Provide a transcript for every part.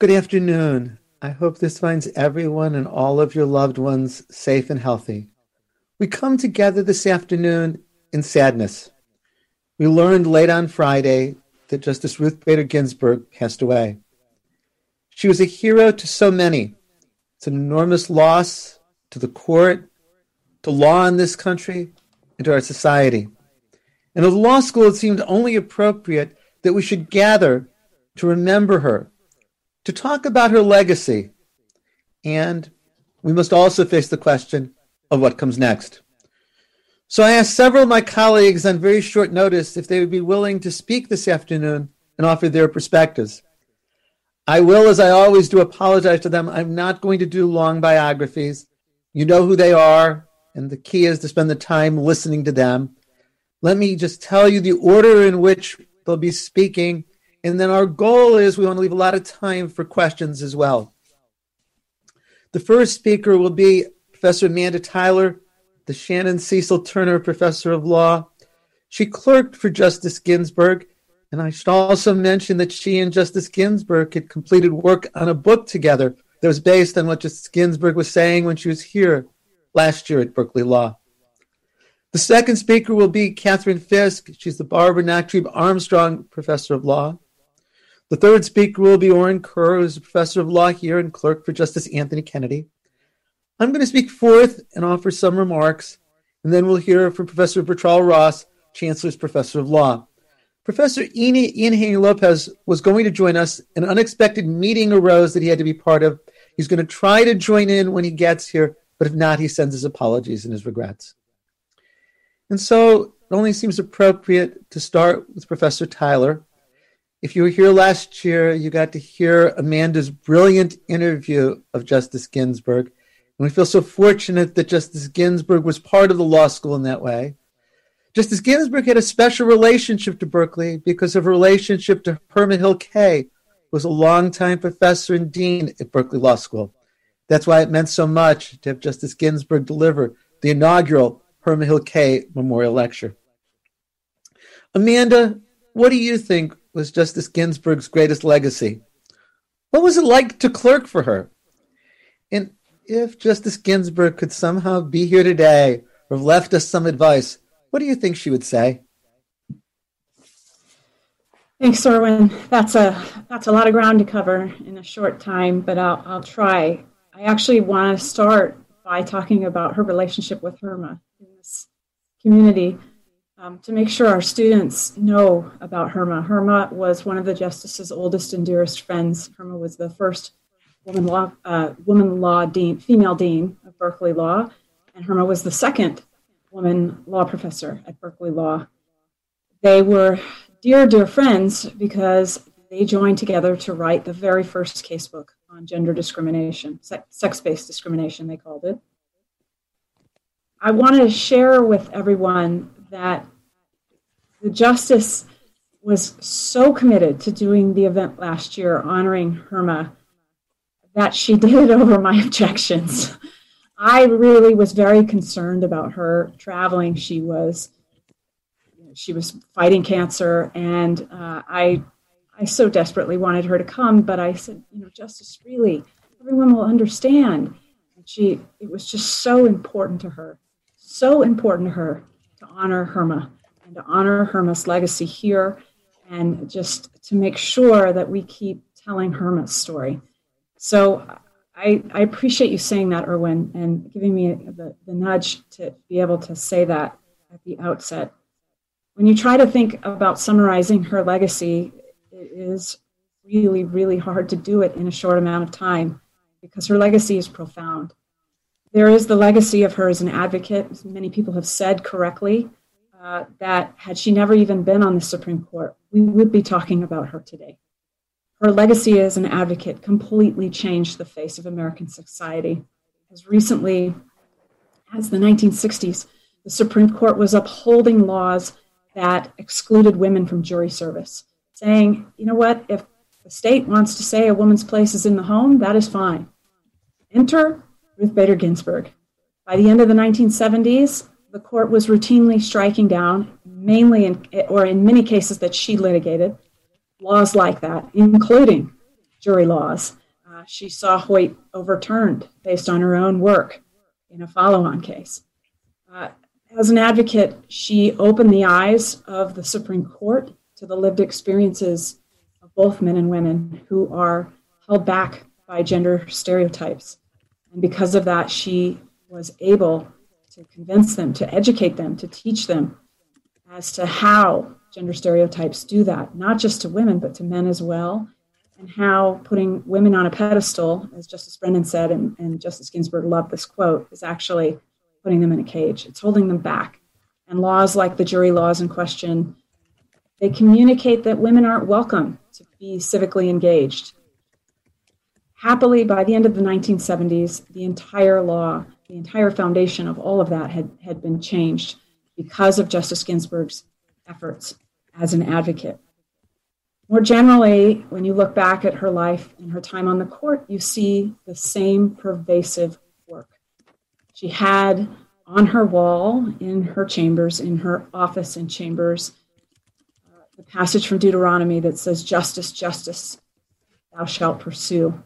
Good afternoon. I hope this finds everyone and all of your loved ones safe and healthy. We come together this afternoon in sadness. We learned late on Friday that Justice Ruth Bader Ginsburg passed away. She was a hero to so many it's an enormous loss to the court, to law in this country, and to our society. And at law school, it seemed only appropriate that we should gather to remember her, to talk about her legacy. And we must also face the question of what comes next. So I asked several of my colleagues on very short notice if they would be willing to speak this afternoon and offer their perspectives. I will, as I always do, apologize to them. I'm not going to do long biographies. You know who they are, and the key is to spend the time listening to them. Let me just tell you the order in which they'll be speaking, and then our goal is we want to leave a lot of time for questions as well. The first speaker will be Professor Amanda Tyler, the Shannon Cecil Turner Professor of Law. She clerked for Justice Ginsburg and I should also mention that she and Justice Ginsburg had completed work on a book together that was based on what Justice Ginsburg was saying when she was here last year at Berkeley Law. The second speaker will be Catherine Fisk. She's the Barbara Nachtrieb Armstrong Professor of Law. The third speaker will be Orin Kerr, who's a professor of law here and clerk for Justice Anthony Kennedy. I'm going to speak fourth and offer some remarks, and then we'll hear from Professor Bertrall Ross, Chancellor's Professor of Law. Professor Ian Haney Lopez was going to join us. An unexpected meeting arose that he had to be part of. He's going to try to join in when he gets here, but if not, he sends his apologies and his regrets. And so it only seems appropriate to start with Professor Tyler. If you were here last year, you got to hear Amanda's brilliant interview of Justice Ginsburg. And we feel so fortunate that Justice Ginsburg was part of the law school in that way. Justice Ginsburg had a special relationship to Berkeley because of her relationship to Herma Hill Kay, who was a longtime professor and dean at Berkeley Law School. That's why it meant so much to have Justice Ginsburg deliver the inaugural Herma Hill Kay Memorial Lecture. Amanda, what do you think was Justice Ginsburg's greatest legacy? What was it like to clerk for her? And if Justice Ginsburg could somehow be here today or have left us some advice, what do you think she would say? Thanks, Erwin. That's a that's a lot of ground to cover in a short time, but I'll I'll try. I actually want to start by talking about her relationship with Herma in this community um, to make sure our students know about Herma. Herma was one of the justice's oldest and dearest friends. Herma was the first woman law uh, woman law dean, female dean of Berkeley Law, and Herma was the second woman law professor at Berkeley Law. They were dear, dear friends because they joined together to write the very first casebook on gender discrimination, sex based discrimination, they called it. I want to share with everyone that the justice was so committed to doing the event last year honoring Herma that she did it over my objections. I really was very concerned about her traveling. She was she was fighting cancer, and uh, I I so desperately wanted her to come, but I said, you know, Justice Freely, everyone will understand. And she it was just so important to her, so important to her to honor Herma and to honor Herma's legacy here, and just to make sure that we keep telling Herma's story. So I, I appreciate you saying that, Erwin, and giving me the, the nudge to be able to say that at the outset. When you try to think about summarizing her legacy, it is really, really hard to do it in a short amount of time because her legacy is profound. There is the legacy of her as an advocate, as many people have said correctly. uh, that had she never even been on the Supreme Court, we would be talking about her today. Her legacy as an advocate completely changed the face of American society. As recently as the 1960s, the Supreme Court was upholding laws that excluded women from jury service, saying, you know what, if the state wants to say a woman's place is in the home, that is fine. Enter Ruth Bader Ginsburg. By the end of the 1970s, the court was routinely striking down, mainly in, or in many cases that she litigated, laws like that, including jury laws. Uh, she saw Hoyt overturned based on her own work in a follow on case. Uh, as an advocate, she opened the eyes of the Supreme Court to the lived experiences of both men and women who are held back by gender stereotypes. And because of that, she was able to convince them, to educate them, to teach them as to how gender stereotypes do that, not just to women, but to men as well, and how putting women on a pedestal, as Justice Brennan said, and, and Justice Ginsburg loved this quote, is actually putting them in a cage. It's holding them back. And laws like the jury laws in question, they communicate that women aren't welcome to be civically engaged. Happily, by the end of the 1970s, the entire law the entire foundation of all of that had, had been changed because of Justice Ginsburg's efforts as an advocate. More generally, when you look back at her life and her time on the court, you see the same pervasive work. She had on her wall, in her chambers, in her office and chambers, uh, the passage from Deuteronomy that says, Justice, justice, thou shalt pursue.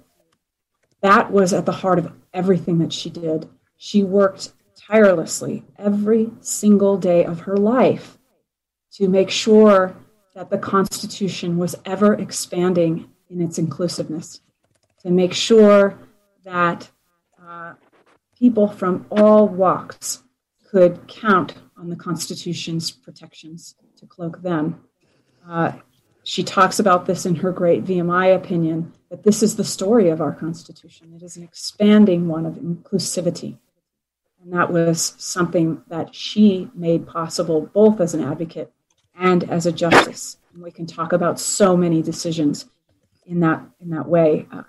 That was at the heart of everything that she did. She worked tirelessly every single day of her life to make sure that the Constitution was ever expanding in its inclusiveness, to make sure that uh, people from all walks could count on the Constitution's protections to cloak them. Uh, she talks about this in her great VMI opinion that this is the story of our Constitution. It is an expanding one of inclusivity. And that was something that she made possible both as an advocate and as a justice. And we can talk about so many decisions in that in that way. Uh,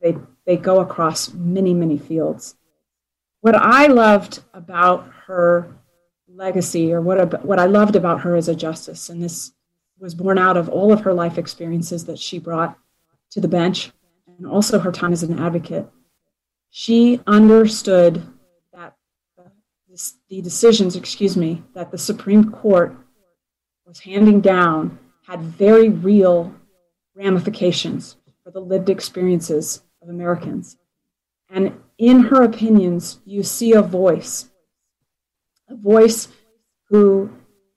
they they go across many many fields. What I loved about her legacy, or what what I loved about her as a justice, and this was born out of all of her life experiences that she brought to the bench, and also her time as an advocate. She understood that the, the decisions, excuse me, that the Supreme Court was handing down had very real ramifications for the lived experiences of Americans. And in her opinions, you see a voice, a voice who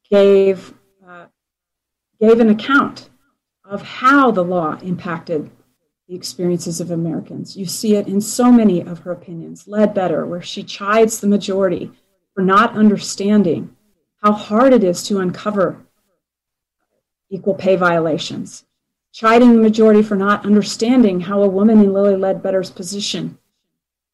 gave, uh, gave an account of how the law impacted the experiences of Americans. You see it in so many of her opinions. Ledbetter, where she chides the majority for not understanding how hard it is to uncover equal pay violations, chiding the majority for not understanding how a woman in Lilly Ledbetter's position,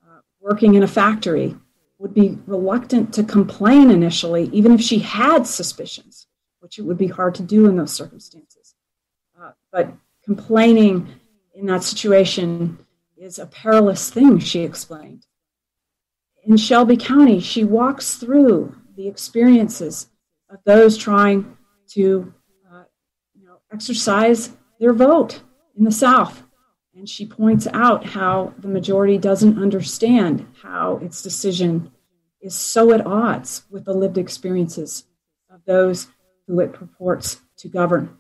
uh, working in a factory, would be reluctant to complain initially, even if she had suspicions, which it would be hard to do in those circumstances. But complaining in that situation is a perilous thing, she explained in Shelby County, she walks through the experiences of those trying to uh, you know, exercise their vote in the South. And she points out how the majority doesn't understand how its decision is so at odds with the lived experiences of those who it purports to govern.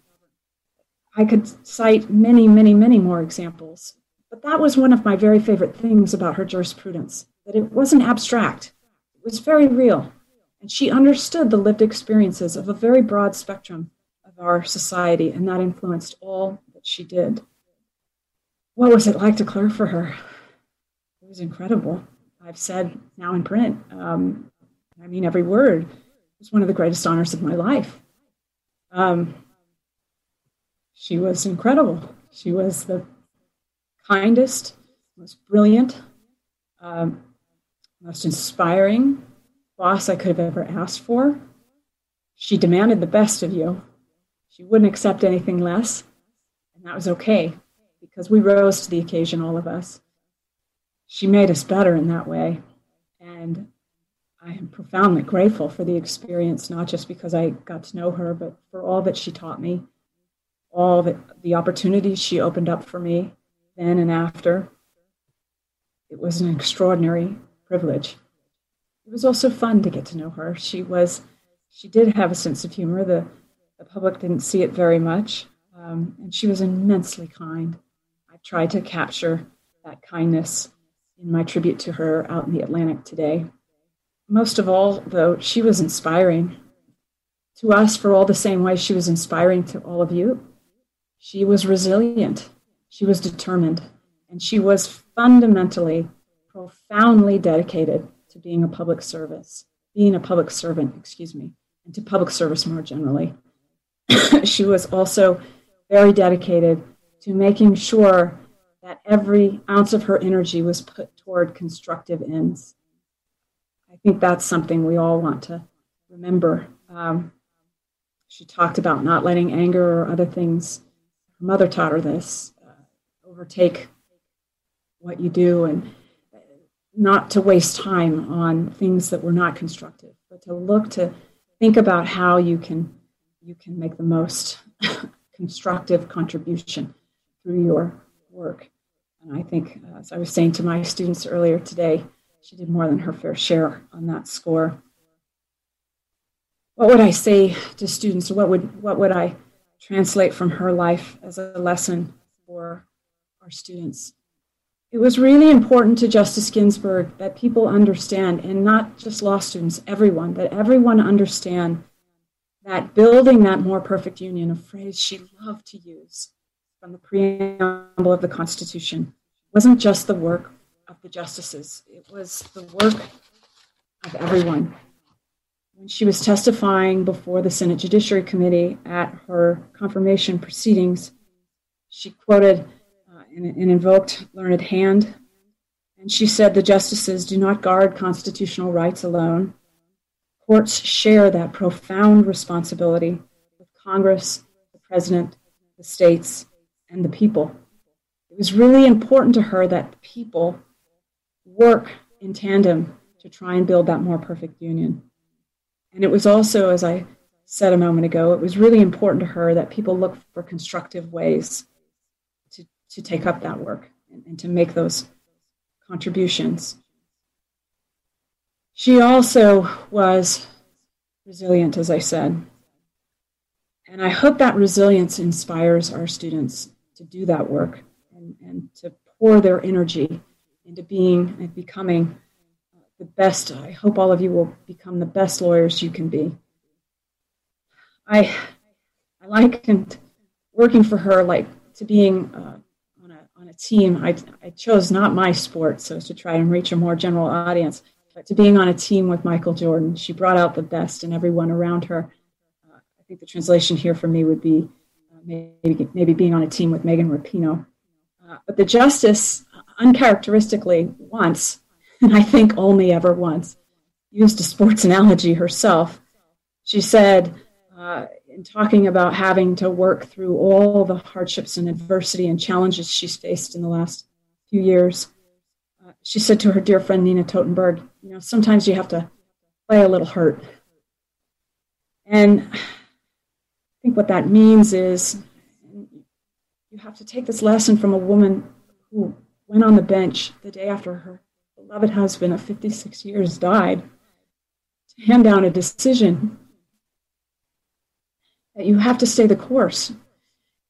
I could cite many, many, many more examples, but that was one of my very favorite things about her jurisprudence that it wasn't abstract, it was very real. And she understood the lived experiences of a very broad spectrum of our society, and that influenced all that she did. What was it like to clerk for her? It was incredible. I've said now in print, um, I mean every word. It was one of the greatest honors of my life. Um, she was incredible. She was the kindest, most brilliant, um, most inspiring boss I could have ever asked for. She demanded the best of you. She wouldn't accept anything less, and that was okay because we rose to the occasion, all of us. She made us better in that way. And I am profoundly grateful for the experience, not just because I got to know her, but for all that she taught me, all the, the opportunities she opened up for me then and after. It was an extraordinary privilege. It was also fun to get to know her. She was, she did have a sense of humor. The, the public didn't see it very much, um, and she was immensely kind. I tried to capture that kindness in my tribute to her out in the Atlantic today. Most of all, though, she was inspiring to us for all the same way she was inspiring to all of you. She was resilient, she was determined, and she was fundamentally, profoundly dedicated to being a public service, being a public servant, excuse me, and to public service more generally. she was also very dedicated to making sure that every ounce of her energy was put toward constructive ends. I think that's something we all want to remember. Um, she talked about not letting anger or other things, mother taught her this, uh, overtake what you do and not to waste time on things that were not constructive, but to look to think about how you can you can make the most constructive contribution through your work. And I think, uh, as I was saying to my students earlier today, she did more than her fair share on that score. What would I say to students? What would what would I translate from her life as a lesson for our students? It was really important to Justice Ginsburg that people understand, and not just law students, everyone, that everyone understand that building that more perfect union, a phrase she loved to use from the preamble of the Constitution, wasn't just the work of the justices, it was the work of everyone. When she was testifying before the Senate Judiciary Committee at her confirmation proceedings, she quoted uh, and, and invoked Learned Hand. And she said the justices do not guard constitutional rights alone. Courts share that profound responsibility with Congress, the president, the states, and the people. It was really important to her that people work in tandem to try and build that more perfect union. And it was also, as I said a moment ago, it was really important to her that people look for constructive ways to to take up that work and, and to make those contributions. She also was resilient, as I said. And I hope that resilience inspires our students to do that work and, and to pour their energy into being and becoming the best. I hope all of you will become the best lawyers you can be. I, I likened working for her like to being uh, on a team. I, I chose not my sport so as to try and reach a more general audience, but to being on a team with Michael Jordan. She brought out the best in everyone around her. Uh, I think the translation here for me would be uh, maybe, maybe being on a team with Megan Rapinoe. Uh, but the justice, uncharacteristically, once, and I think only ever once, used a sports analogy herself. She said, uh, in talking about having to work through all the hardships and adversity and challenges she's faced in the last few years. Uh, she said to her dear friend Nina Totenberg, you know, sometimes you have to play a little hurt. And I think what that means is you have to take this lesson from a woman who went on the bench the day after her beloved husband of 56 years died to hand down a decision that you have to stay the course.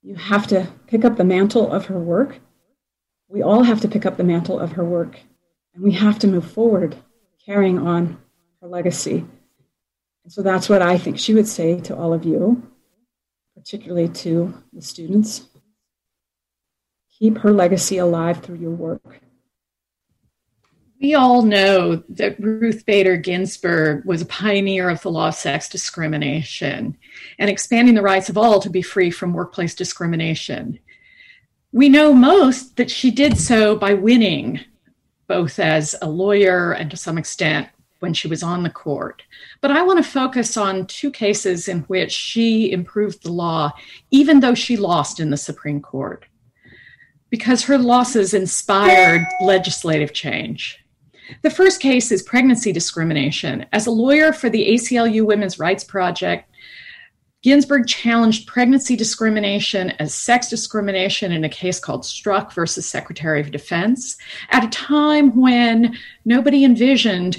You have to pick up the mantle of her work. We all have to pick up the mantle of her work, and we have to move forward, carrying on her legacy. And so that's what I think she would say to all of you, particularly to the students. Keep her legacy alive through your work. We all know that Ruth Bader Ginsburg was a pioneer of the law of sex discrimination and expanding the rights of all to be free from workplace discrimination. We know most that she did so by winning, both as a lawyer and to some extent when she was on the court. But I want to focus on two cases in which she improved the law, even though she lost in the Supreme Court, because her losses inspired legislative change. The first case is pregnancy discrimination. As a lawyer for the ACLU Women's Rights Project, Ginsburg challenged pregnancy discrimination as sex discrimination in a case called Struck versus Secretary of Defense at a time when nobody envisioned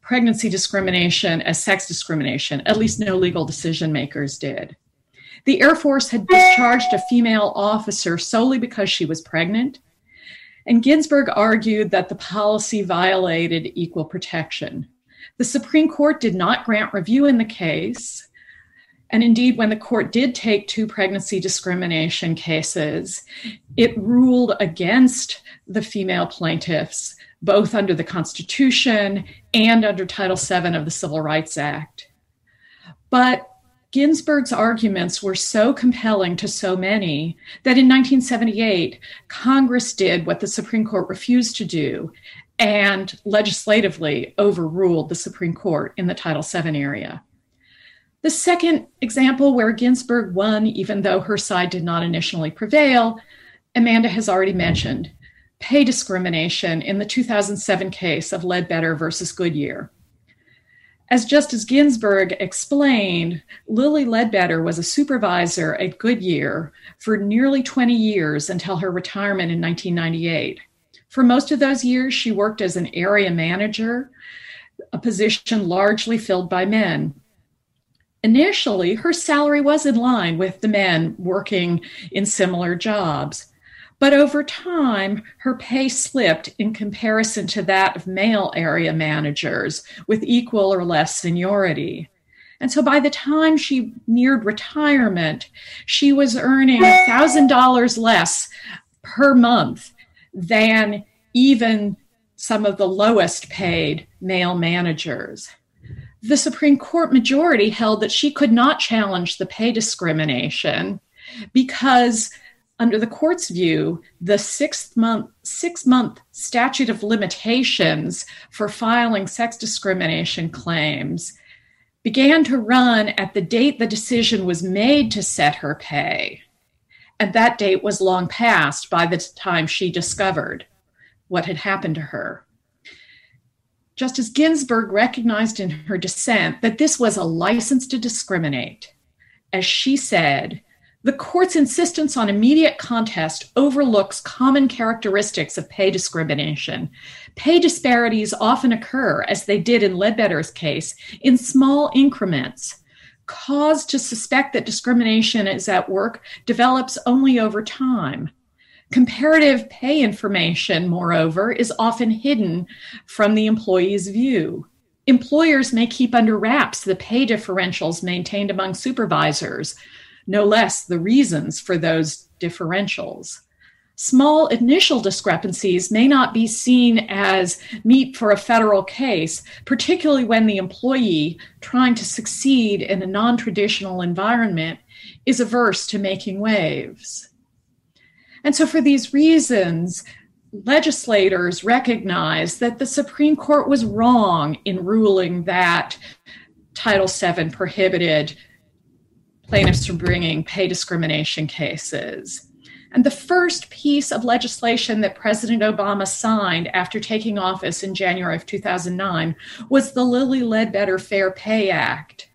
pregnancy discrimination as sex discrimination, at least no legal decision makers did. The Air Force had discharged a female officer solely because she was pregnant, and Ginsburg argued that the policy violated equal protection. The Supreme Court did not grant review in the case. And indeed, when the court did take two pregnancy discrimination cases, it ruled against the female plaintiffs, both under the Constitution and under Title VII of the Civil Rights Act. But Ginsburg's arguments were so compelling to so many that in 1978, Congress did what the Supreme Court refused to do and legislatively overruled the Supreme Court in the Title VII area. The second example where Ginsburg won, even though her side did not initially prevail, Amanda has already mentioned pay discrimination in the 2007 case of Ledbetter versus Goodyear. As Justice Ginsburg explained, Lilly Ledbetter was a supervisor at Goodyear for nearly 20 years until her retirement in 1998. For most of those years, she worked as an area manager, a position largely filled by men. Initially, her salary was in line with the men working in similar jobs. But over time, her pay slipped in comparison to that of male area managers with equal or less seniority. And so by the time she neared retirement, she was earning $1,000 less per month than even some of the lowest paid male managers the Supreme Court majority held that she could not challenge the pay discrimination because under the court's view, the six month, six month statute of limitations for filing sex discrimination claims began to run at the date the decision was made to set her pay. And that date was long past by the time she discovered what had happened to her. Justice Ginsburg recognized in her dissent that this was a license to discriminate. As she said, the court's insistence on immediate contest overlooks common characteristics of pay discrimination. Pay disparities often occur, as they did in Ledbetter's case, in small increments. Cause to suspect that discrimination is at work develops only over time. Comparative pay information, moreover, is often hidden from the employee's view. Employers may keep under wraps the pay differentials maintained among supervisors, no less the reasons for those differentials. Small initial discrepancies may not be seen as meat for a federal case, particularly when the employee trying to succeed in a non traditional environment is averse to making waves. And so, for these reasons, legislators recognized that the Supreme Court was wrong in ruling that Title VII prohibited plaintiffs from bringing pay discrimination cases. And the first piece of legislation that President Obama signed after taking office in January of 2009 was the Lilly Ledbetter Fair Pay Act.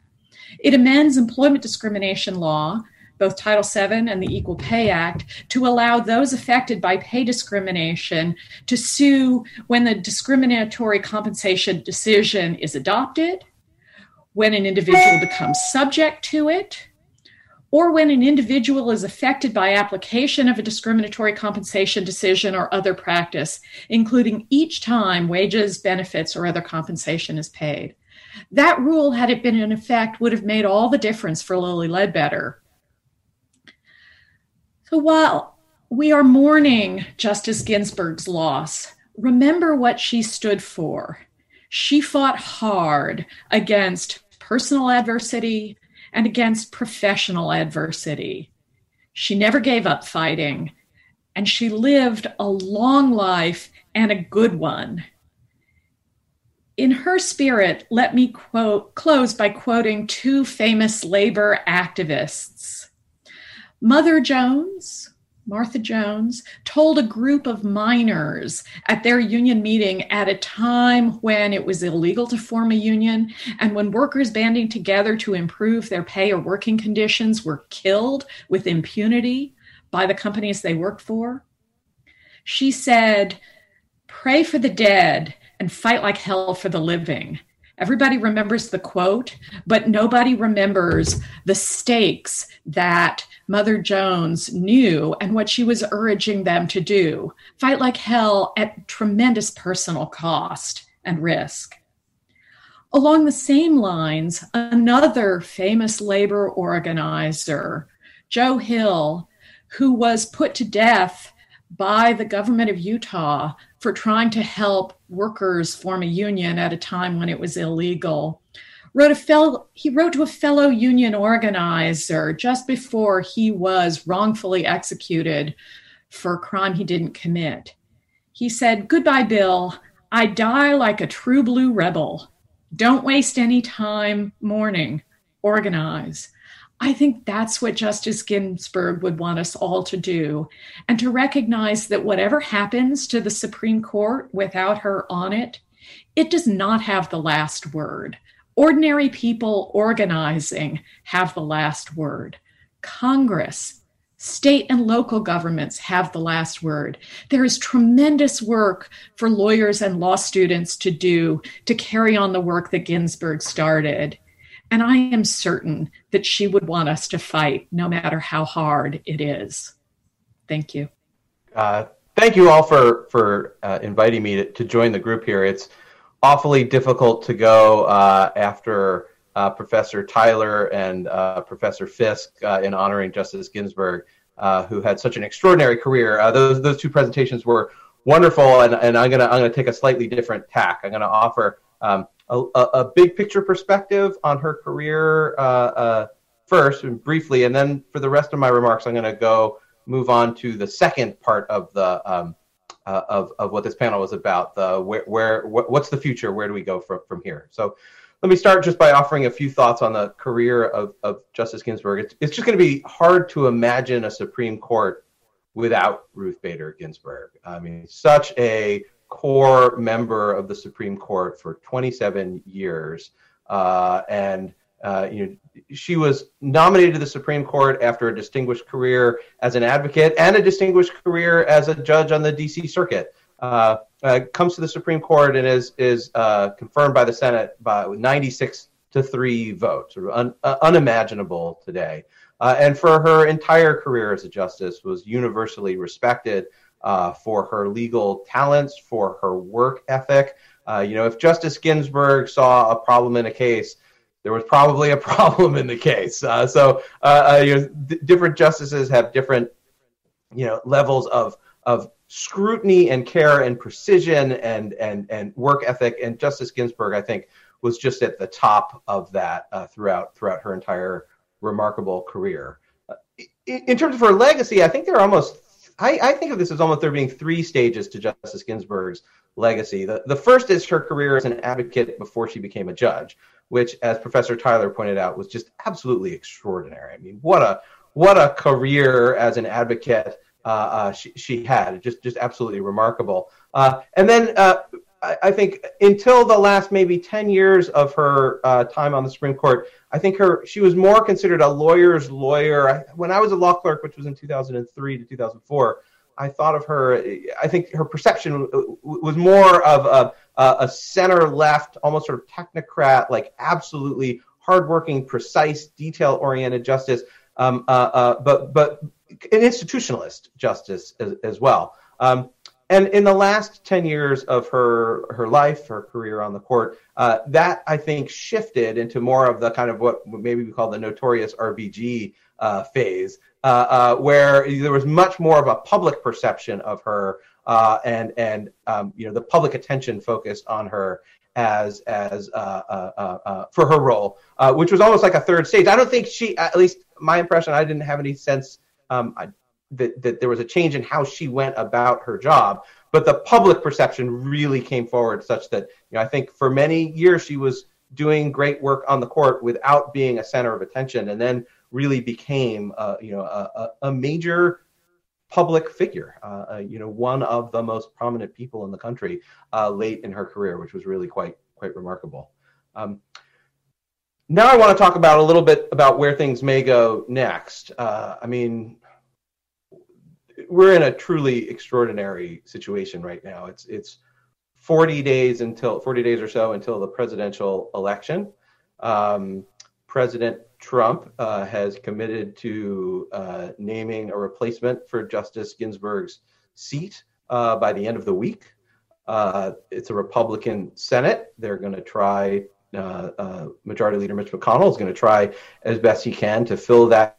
It amends employment discrimination law both Title VII and the Equal Pay Act to allow those affected by pay discrimination to sue when the discriminatory compensation decision is adopted, when an individual becomes subject to it, or when an individual is affected by application of a discriminatory compensation decision or other practice, including each time wages, benefits, or other compensation is paid. That rule, had it been in effect, would have made all the difference for Lilly Ledbetter so while we are mourning Justice Ginsburg's loss, remember what she stood for. She fought hard against personal adversity and against professional adversity. She never gave up fighting, and she lived a long life and a good one. in her spirit, let me quote close by quoting two famous labor activists. Mother Jones, Martha Jones, told a group of miners at their union meeting at a time when it was illegal to form a union and when workers banding together to improve their pay or working conditions were killed with impunity by the companies they worked for. She said, Pray for the dead and fight like hell for the living. Everybody remembers the quote, but nobody remembers the stakes that Mother Jones knew and what she was urging them to do fight like hell at tremendous personal cost and risk. Along the same lines, another famous labor organizer, Joe Hill, who was put to death by the government of Utah for trying to help workers form a union at a time when it was illegal. Wrote a fel- he wrote to a fellow union organizer just before he was wrongfully executed for a crime he didn't commit. He said, Goodbye, Bill. I die like a true blue rebel. Don't waste any time mourning. Organize. I think that's what Justice Ginsburg would want us all to do, and to recognize that whatever happens to the Supreme Court without her on it, it does not have the last word. Ordinary people organizing have the last word. Congress, state and local governments have the last word. There is tremendous work for lawyers and law students to do to carry on the work that Ginsburg started. And I am certain that she would want us to fight no matter how hard it is. Thank you. Uh, thank you all for, for uh, inviting me to, to, join the group here. It's awfully difficult to go uh, after uh, Professor Tyler and uh, Professor Fisk uh, in honoring Justice Ginsburg, who had such an extraordinary career. those, those two presentations were wonderful, and, and I'm going to I'm gonna take a slightly different tack. I'm going to offer um, a, a, big picture perspective on her career uh, uh, first and briefly, and then for the rest of my remarks, I'm going to go move on to the second part of the um, uh, of of what this panel was about. The where, where what's the future? Where do we go from from here? So. Let me start just by offering a few thoughts on the career of, of Justice Ginsburg. It's, it's just going to be hard to imagine a Supreme Court without Ruth Bader Ginsburg. I mean, such a core member of the Supreme Court for 27 years, uh, and uh, you know, she was nominated to the Supreme Court after a distinguished career as an advocate and a distinguished career as a judge on the D.C. Circuit. Uh, uh, comes to the Supreme Court and is is uh, confirmed by the Senate by 96 to three votes, uh, unimaginable today. and for her entire career as a justice, was universally respected uh, for her legal talents, for her work ethic. Uh, you know, if Justice Ginsburg saw a problem in a case, there was probably a problem in the case. Uh, so, uh, uh, you know, d- different justices have different, you know, levels of of scrutiny and care and precision and and and work ethic. And Justice Ginsburg, I think, was just at the top of that throughout throughout her entire remarkable career. In terms of her legacy, I think there are almost I, I, think of this as almost there being three stages to Justice Ginsburg's legacy. The, the first is her career as an advocate before she became a judge, which, as Professor Tyler pointed out, was just absolutely extraordinary. I mean, what a what a career as an advocate uh, uh, she, she had. Just just absolutely remarkable. Uh, and then uh, I, I, think until the last maybe ten years of her uh, time on the Supreme Court, I think her she was more considered a lawyer's lawyer. When I was a law clerk, which was in 2003 to 2004, I thought of her. I think her perception was more of a, a center left, almost sort of technocrat, like absolutely hardworking, precise, detail oriented justice, um, uh, uh, but but an institutionalist justice as, as well. Um, and in the last 10 years of her her life her career on the court uh, that i think shifted into more of the kind of what maybe we call the notorious rbg uh, phase uh, uh, where there was much more of a public perception of her uh, and and um, you know the public attention focused on her as as uh, for her role which was almost like a third stage. I don't think she at least my impression i didn't have any sense um, I that, that there was a change in how she went about her job. But the public perception really came forward such that you know I think for many years she was doing great work on the court without being a center of attention, and then really became uh, you know a, a major public figure, uh, uh, you know, one of the most prominent people in the country uh, late in her career, which was really quite quite remarkable. Um, now I want to talk about a little bit about where things may go next. Uh, I mean, we're in a truly extraordinary situation right now. It's it's 40 days until 40 days or so until the presidential election. Um, President Trump uh, has committed to uh, naming a replacement for Justice Ginsburg's seat uh, by the end of the week. Uh, it's a Republican Senate. They're going to try, uh, uh, Majority Leader Mitch McConnell is going to try as best he can to fill that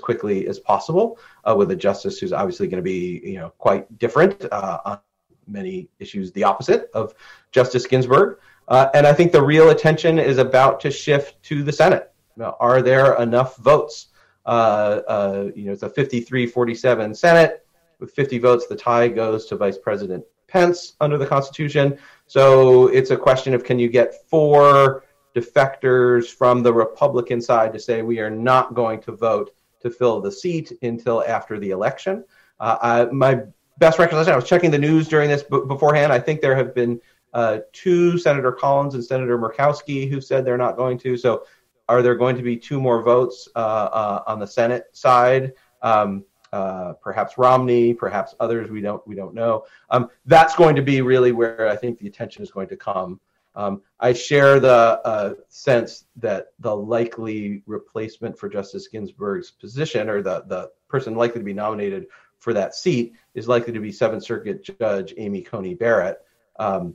quickly as possible with a justice who's obviously going to be, you know, quite different on many issues, the opposite of Justice Ginsburg. and I think the real attention is about to shift to the Senate are there enough votes? Uh, uh, you know, it's a 53-47 Senate. With 50 votes, the tie goes to Vice President Pence under the Constitution. So it's a question of can you get four defectors from the Republican side to say we are not going to vote to fill the seat until after the election. Uh, I, my best recollection, I was checking the news during this b- beforehand. I think there have been uh, two Senator Collins and Senator Murkowski who said they're not going to. So are there going to be two more votes uh, on the Senate side? Um, uh, perhaps Romney, perhaps others. We don't we don't know. Um, that's going to be really where I think the attention is going to come. Um, I share the uh, sense that the likely replacement for Justice Ginsburg's position, or the the person likely to be nominated for that seat, is likely to be Seventh Circuit Judge Amy Coney Barrett. Um,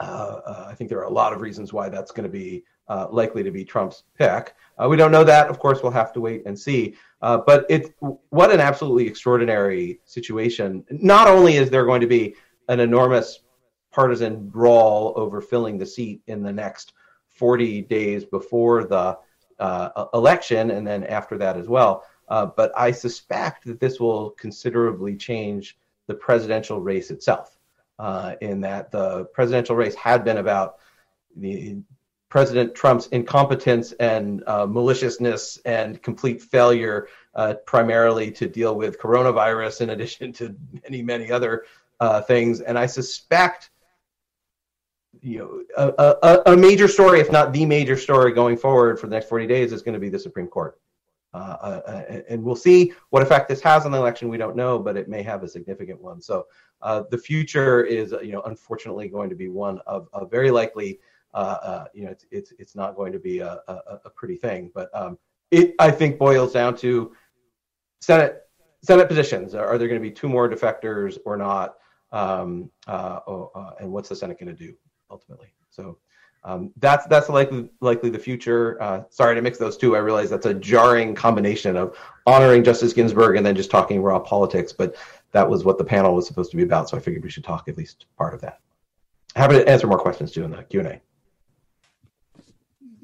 uh, uh, I think there are a lot of reasons why that's going to be uh, likely to be Trump's pick. Uh, we don't know that. Of course, we'll have to wait and see. Uh, but it, what an absolutely extraordinary situation. Not only is there going to be an enormous partisan brawl over filling the seat in the next 40 days before the uh, election, and then after that as well. Uh, but I suspect that this will considerably change the presidential race itself. Uh, in that the presidential race had been about the President Trump's incompetence and uh, maliciousness and complete failure, uh, primarily to deal with coronavirus, in addition to many, many other uh, things. And I suspect, you know, a, a, a, major story, if not the major story going forward for the next 40 days, is going to be the Supreme Court. Uh, uh, and we'll see what effect this has on the election. We don't know, but it may have a significant one. So uh, the future is, you know, unfortunately going to be one of, of very likely uh, uh, you know, it's, it's, it's not going to be a, a, a pretty thing. But um, it, I think, boils down to Senate Senate positions. Are, there going to be two more defectors or not? Um, uh, oh, uh, and what's the Senate going to do ultimately? So um, that's that's likely likely the future. Uh, sorry to mix those two. I realize that's a jarring combination of honoring Justice Ginsburg and then just talking raw politics. But that was what the panel was supposed to be about. So I figured we should talk at least part of that. Happy to answer more questions too in the Q and A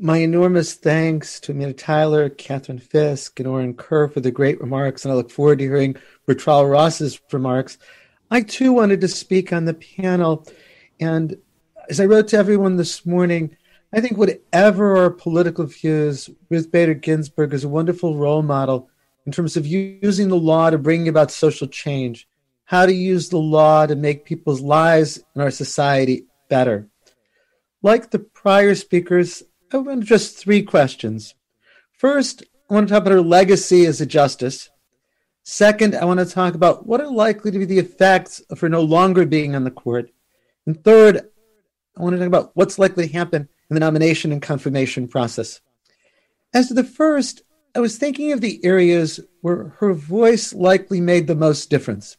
my enormous thanks to Amanda Tyler, Catherine Fisk, and Orin Kerr for the great remarks, and I look forward to hearing Bertrall Ross's remarks. I too wanted to speak on the panel, and as I wrote to everyone this morning, I think whatever our political views, Ruth Bader Ginsburg is a wonderful role model in terms of using the law to bring about social change, how to use the law to make people's lives in our society better. Like the prior speakers, I want just three questions. First, I want to talk about her legacy as a justice. Second, I want to talk about what are likely to be the effects of her no longer being on the court. And third, I want to talk about what's likely to happen in the nomination and confirmation process. As to the first, I was thinking of the areas where her voice likely made the most difference.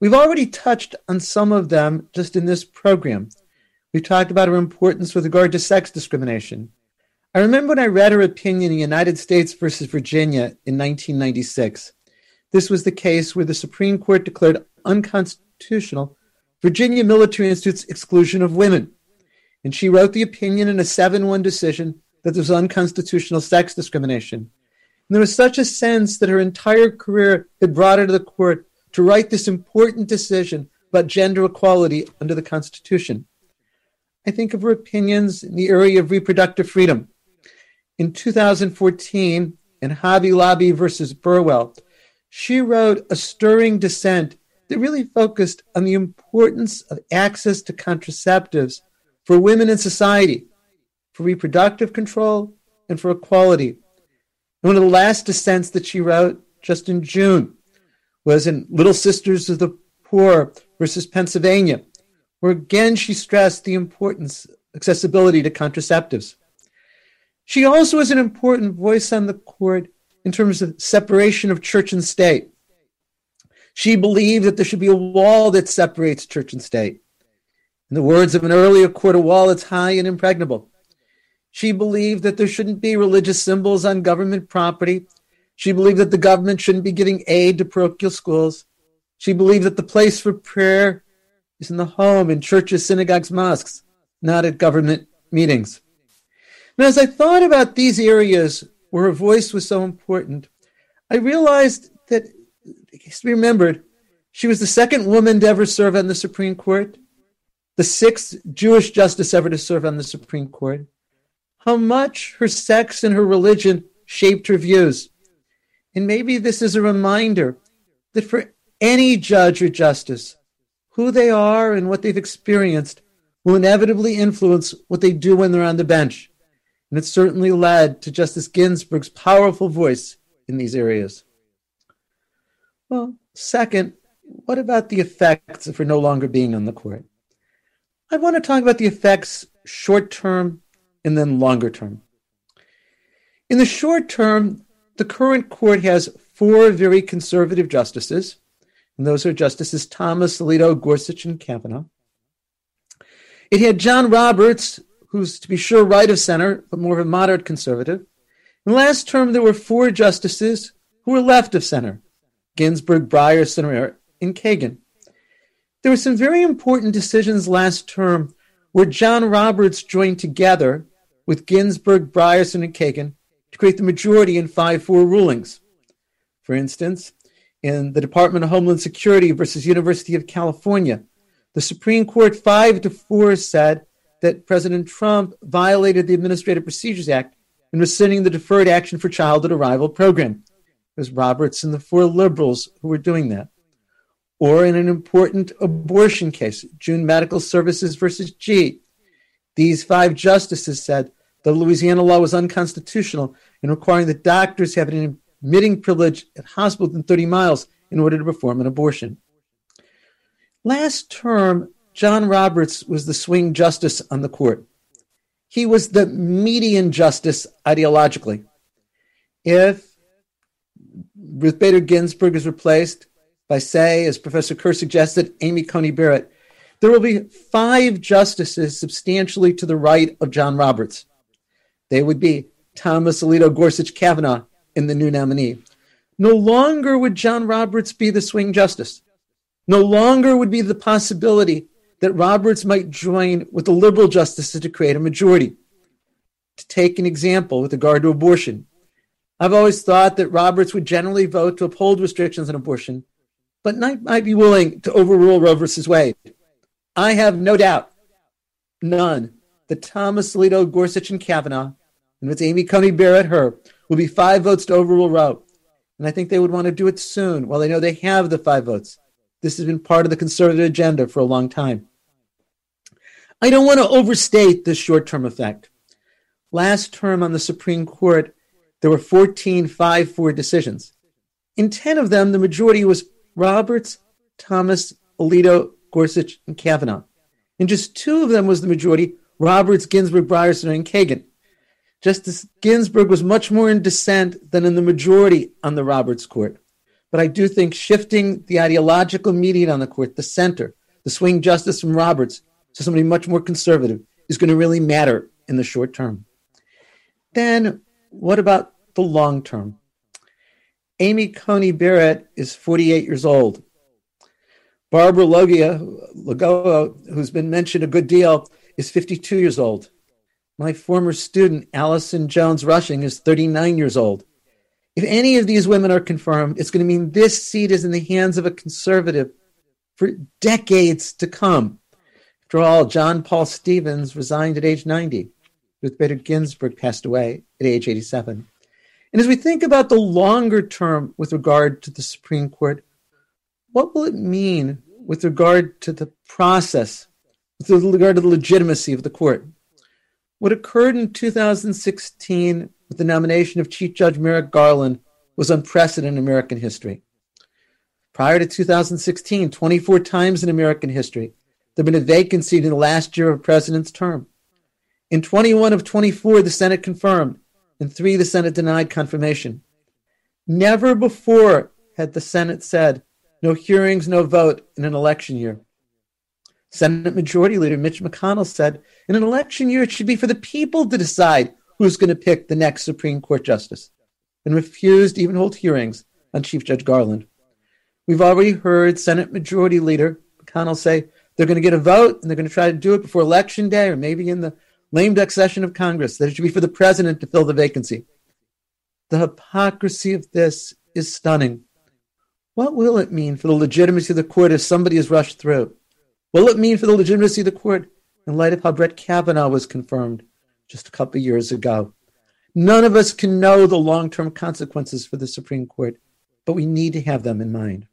We've already touched on some of them just in this program. We've talked about her importance with regard to sex discrimination. I remember when I read her opinion in United States versus Virginia in 1996. This was the case where the Supreme Court declared unconstitutional Virginia Military Institute's exclusion of women. And she wrote the opinion in a 7 1 decision that there was unconstitutional sex discrimination. And there was such a sense that her entire career had brought her to the court to write this important decision about gender equality under the Constitution. I think of her opinions in the area of reproductive freedom. In 2014, in Hobby Lobby versus Burwell, she wrote a stirring dissent that really focused on the importance of access to contraceptives for women in society, for reproductive control, and for equality. And one of the last dissents that she wrote just in June was in Little Sisters of the Poor versus Pennsylvania, where again she stressed the importance accessibility to contraceptives. She also is an important voice on the court in terms of separation of church and state. She believed that there should be a wall that separates church and state. In the words of an earlier court, a wall that's high and impregnable. She believed that there shouldn't be religious symbols on government property. She believed that the government shouldn't be giving aid to parochial schools. She believed that the place for prayer is in the home, in churches, synagogues, mosques, not at government meetings. Now, as I thought about these areas where her voice was so important, I realized that, it has to be remembered, she was the second woman to ever serve on the Supreme Court, the sixth Jewish justice ever to serve on the Supreme Court. How much her sex and her religion shaped her views. And maybe this is a reminder that for any judge or justice, who they are and what they've experienced will inevitably influence what they do when they're on the bench and it certainly led to Justice Ginsburg's powerful voice in these areas. Well, second, what about the effects of her no longer being on the court? I want to talk about the effects short term and then longer term. In the short term, the current court has four very conservative justices, and those are Justices Thomas, Alito, Gorsuch, and Kavanaugh. It had John Roberts, who's to be sure right of center, but more of a moderate conservative. In the last term, there were four justices who were left of center Ginsburg, Breyer, Sotomayor, and Kagan. There were some very important decisions last term where John Roberts joined together with Ginsburg, Brierson, and Kagan to create the majority in 5 4 rulings. For instance, in the Department of Homeland Security versus University of California, the Supreme Court 5 to 4 said that President Trump violated the Administrative Procedures Act in rescinding the Deferred Action for Childhood Arrival program. It was Roberts and the four liberals who were doing that. Or in an important abortion case, June Medical Services versus Gee These five justices said the Louisiana law was unconstitutional in requiring that doctors have an admitting privilege at hospitals within 30 miles in order to perform an abortion. Last term, John Roberts was the swing justice on the court. He was the median justice ideologically. If Ruth Bader Ginsburg is replaced by, say, as Professor Kerr suggested, Amy Coney Barrett, there will be five justices substantially to the right of John Roberts. They would be Thomas Alito Gorsuch Kavanaugh in the new nominee. No longer would John Roberts be the swing justice. No longer would be the possibility that Roberts might join with the liberal justices to create a majority. To take an example with regard to abortion, I've always thought that Roberts would generally vote to uphold restrictions on abortion, but might, might be willing to overrule Roe versus Wade. I have no doubt, none, that Thomas Alito, Gorsuch, and Kavanaugh, and with Amy Coney Barrett, her, will be five votes to overrule Roe. And I think they would want to do it soon while they know they have the five votes. This has been part of the conservative agenda for a long time. I don't want to overstate the short term effect. Last term on the Supreme Court, there were 14 5 4 decisions. In 10 of them, the majority was Roberts, Thomas, Alito, Gorsuch, and Kavanaugh. In just two of them was the majority Roberts, Ginsburg, Brierson, and Kagan. Justice Ginsburg was much more in dissent than in the majority on the Roberts court. But I do think shifting the ideological median on the court, the center, the swing justice from Roberts to somebody much more conservative is going to really matter in the short term. Then, what about the long term? Amy Coney Barrett is 48 years old. Barbara Logia, Lagoa, who's been mentioned a good deal, is 52 years old. My former student, Allison Jones Rushing, is 39 years old. If any of these women are confirmed, it's going to mean this seat is in the hands of a conservative for decades to come. After all, John Paul Stevens resigned at age 90. Ruth Bader Ginsburg passed away at age 87. And as we think about the longer term with regard to the Supreme Court, what will it mean with regard to the process, with regard to the legitimacy of the court? What occurred in 2016 with the nomination of Chief Judge Merrick Garland was unprecedented in American history. Prior to 2016, 24 times in American history, there had been a vacancy in the last year of a president's term. In 21 of 24, the Senate confirmed, and three, the Senate denied confirmation. Never before had the Senate said, no hearings, no vote in an election year. Senate Majority Leader Mitch McConnell said, in an election year, it should be for the people to decide who's going to pick the next Supreme Court justice, and refused to even hold hearings on Chief Judge Garland. We've already heard Senate Majority Leader McConnell say they're going to get a vote and they're going to try to do it before Election Day or maybe in the lame duck session of Congress, that it should be for the president to fill the vacancy. The hypocrisy of this is stunning. What will it mean for the legitimacy of the court if somebody is rushed through? What will it mean for the legitimacy of the court in light of how Brett Kavanaugh was confirmed just a couple years ago. None of us can know the long term consequences for the Supreme Court, but we need to have them in mind.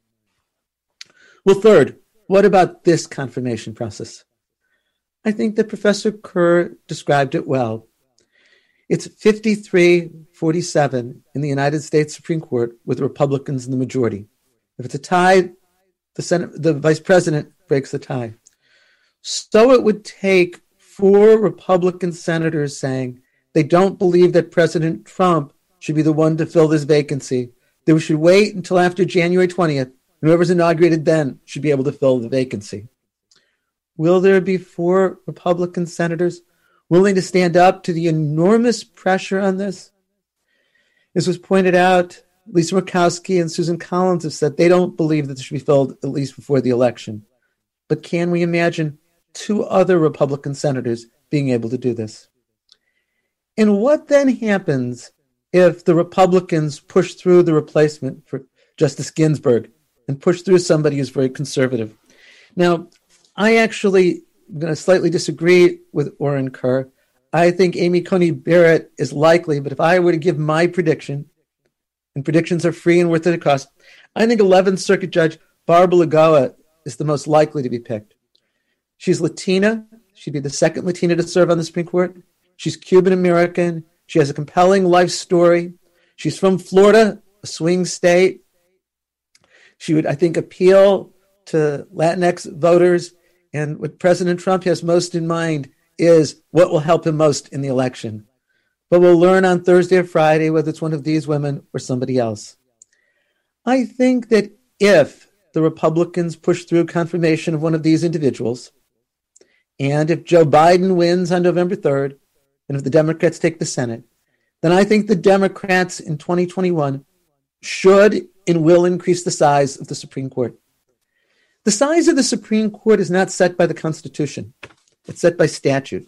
Well, third, what about this confirmation process? I think that Professor Kerr described it well. It's 53 47 in the United States Supreme Court with Republicans in the majority. If it's a tie, the, Senate, the vice president breaks the tie. So it would take four Republican senators saying they don't believe that President Trump should be the one to fill this vacancy. They should wait until after January 20th. Whoever's inaugurated then should be able to fill the vacancy. Will there be four Republican senators willing to stand up to the enormous pressure on this? As was pointed out, Lisa Murkowski and Susan Collins have said they don't believe that this should be filled at least before the election. But can we imagine two other Republican senators being able to do this. And what then happens if the Republicans push through the replacement for Justice Ginsburg and push through somebody who's very conservative? Now, I actually am going to slightly disagree with Orin Kerr. I think Amy Coney Barrett is likely, but if I were to give my prediction, and predictions are free and worth their cost, I think 11th Circuit Judge Barbara Lagoa is the most likely to be picked. She's Latina. She'd be the second Latina to serve on the Supreme Court. She's Cuban American. She has a compelling life story. She's from Florida, a swing state. She would, I think, appeal to Latinx voters. And what President Trump has most in mind is what will help him most in the election. But we'll learn on Thursday or Friday whether it's one of these women or somebody else. I think that if the Republicans push through confirmation of one of these individuals, and if Joe Biden wins on November 3rd, and if the Democrats take the Senate, then I think the Democrats in 2021 should and will increase the size of the Supreme Court. The size of the Supreme Court is not set by the Constitution, it's set by statute.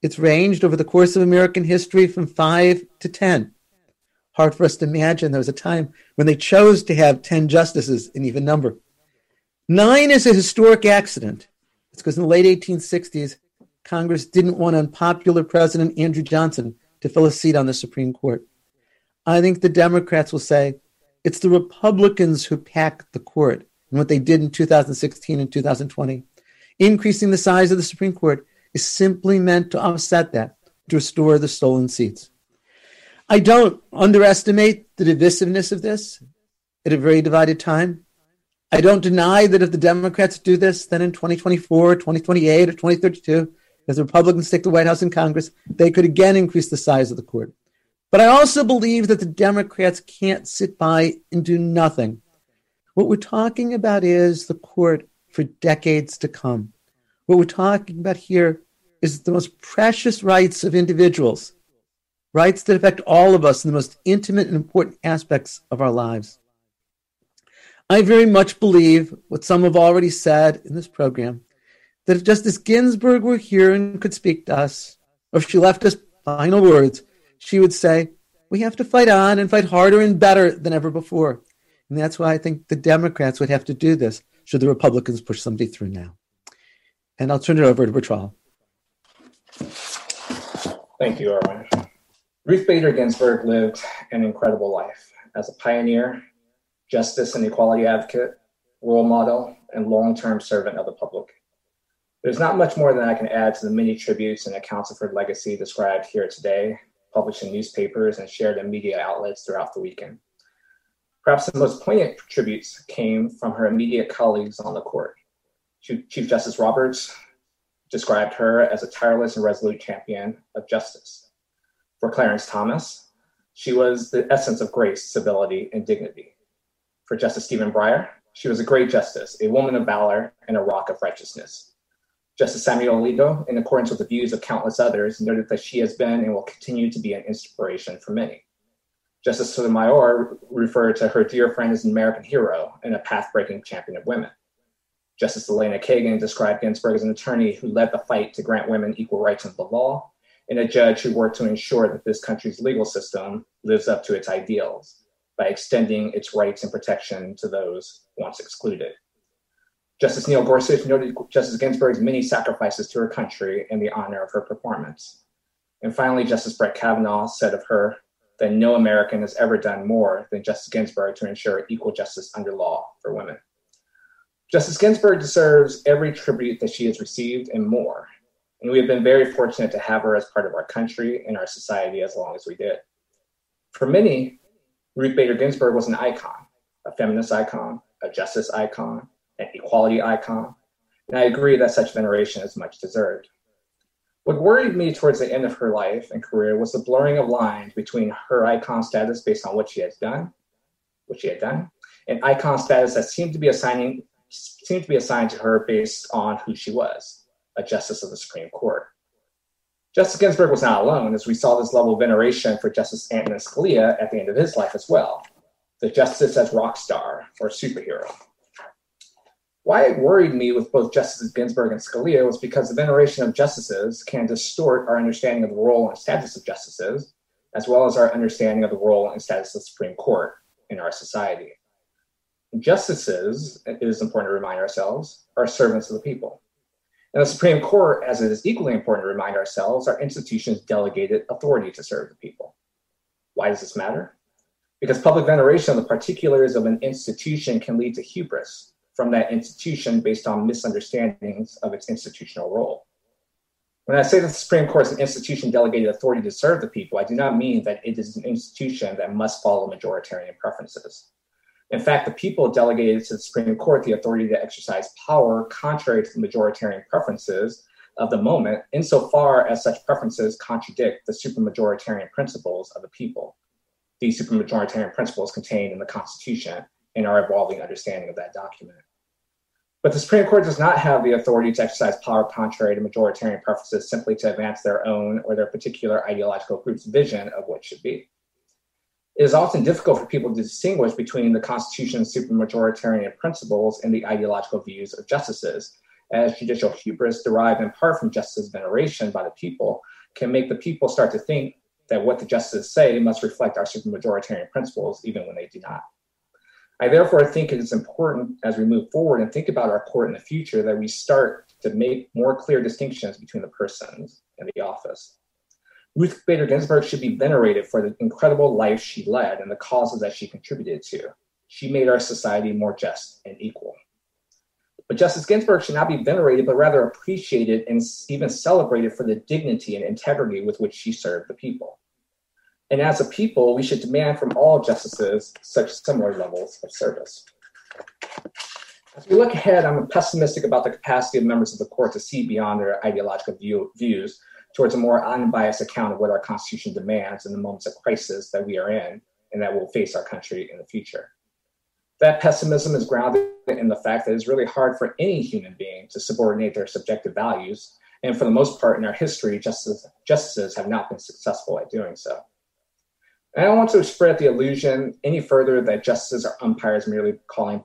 It's ranged over the course of American history from five to 10. Hard for us to imagine there was a time when they chose to have 10 justices in even number. Nine is a historic accident. It's because in the late 1860s, Congress didn't want unpopular President Andrew Johnson to fill a seat on the Supreme Court. I think the Democrats will say it's the Republicans who packed the court and what they did in 2016 and 2020. Increasing the size of the Supreme Court is simply meant to offset that, to restore the stolen seats. I don't underestimate the divisiveness of this at a very divided time. I don't deny that if the Democrats do this, then in 2024, 2028, or 2032, as the Republicans take the White House and Congress, they could again increase the size of the court. But I also believe that the Democrats can't sit by and do nothing. What we're talking about is the court for decades to come. What we're talking about here is the most precious rights of individuals, rights that affect all of us in the most intimate and important aspects of our lives. I very much believe what some have already said in this program that if Justice Ginsburg were here and could speak to us, or if she left us final words, she would say, we have to fight on and fight harder and better than ever before. And that's why I think the Democrats would have to do this should the Republicans push somebody through now. And I'll turn it over to Bertrall. Thank you, Erwin. Ruth Bader Ginsburg lived an incredible life as a pioneer, justice and equality advocate, role model, and long term servant of the public. There's not much more than I can add to the many tributes and accounts of her legacy described here today, published in newspapers and shared in media outlets throughout the weekend. Perhaps the most poignant tributes came from her immediate colleagues on the court. Chief Justice Roberts described her as a tireless and resolute champion of justice. For Clarence Thomas, she was the essence of grace, civility, and dignity. For Justice Stephen Breyer, she was a great justice, a woman of valor, and a rock of righteousness. Justice Samuel Alito, in accordance with the views of countless others, noted that she has been and will continue to be an inspiration for many. Justice Sotomayor referred to her dear friend as an American hero and a path breaking champion of women. Justice Elena Kagan described Ginsburg as an attorney who led the fight to grant women equal rights under the law and a judge who worked to ensure that this country's legal system lives up to its ideals by extending its rights and protection to those once excluded. Justice Neil Gorsuch noted Justice Ginsburg's many sacrifices to her country in the honor of her performance. And finally, Justice Brett Kavanaugh said of her, that no American has ever done more than Justice Ginsburg to ensure equal justice under law for women. Justice Ginsburg deserves every tribute that she has received and more. And we have been very fortunate to have her as part of our country and our society as long as we did. For many, Ruth Bader Ginsburg was an icon, a feminist icon, a justice icon, an equality icon. And I agree that such veneration is much deserved. What worried me towards the end of her life and career was the blurring of lines between her icon status based on what she had done, what she had done, and icon status that seemed to be assigning seemed to be assigned to her based on who she was, a justice of the Supreme Court. Justice Ginsburg was not alone, as we saw this level of veneration for Justice Antonin Scalia at the end of his life as well. The justice as rock star or superhero. Why it worried me with both Justices Ginsburg and Scalia was because the veneration of justices can distort our understanding of the role and status of justices, as well as our understanding of the role and status of the Supreme Court in our society. Justices, it is important to remind ourselves, are servants of the people. And the Supreme Court, as it is equally important to remind ourselves, are institutions delegated authority to serve the people. Why does this matter? Because public veneration of the particulars of an institution can lead to hubris, from that institution based on misunderstandings of its institutional role. When I say that the Supreme Court is an institution delegated authority to serve the people, I do not mean that it is an institution that must follow majoritarian preferences. In fact, the people delegated to the Supreme Court the authority to exercise power contrary to the majoritarian preferences of the moment, insofar as such preferences contradict the supermajoritarian principles of the people. These supermajoritarian principles contained in the Constitution and our evolving understanding of that document. But the Supreme Court does not have the authority to exercise power contrary to majoritarian preferences simply to advance their own or their particular ideological group's vision of what should be. It is often difficult for people to distinguish between the Constitution's supermajoritarian principles and the ideological views of justices, as judicial hubris derived in part from justice veneration by the people can make the people start to think that what the justices say must reflect our supermajoritarian principles, even when they do not. I therefore think it is important as we move forward and think about our court in the future that we start to make more clear distinctions between the persons and the office. Ruth Bader Ginsburg should be venerated for the incredible life she led and the causes that she contributed to. She made our society more just and equal. But Justice Ginsburg should not be venerated, but rather appreciated and even celebrated for the dignity and integrity with which she served the people. And as a people, we should demand from all justices such similar levels of service. As we look ahead, I'm pessimistic about the capacity of members of the court to see beyond their ideological view, views towards a more unbiased account of what our Constitution demands in the moments of crisis that we are in and that will face our country in the future. That pessimism is grounded in the fact that it's really hard for any human being to subordinate their subjective values. And for the most part in our history, justices, justices have not been successful at doing so. I don't want to spread the illusion any further that justices are umpires merely calling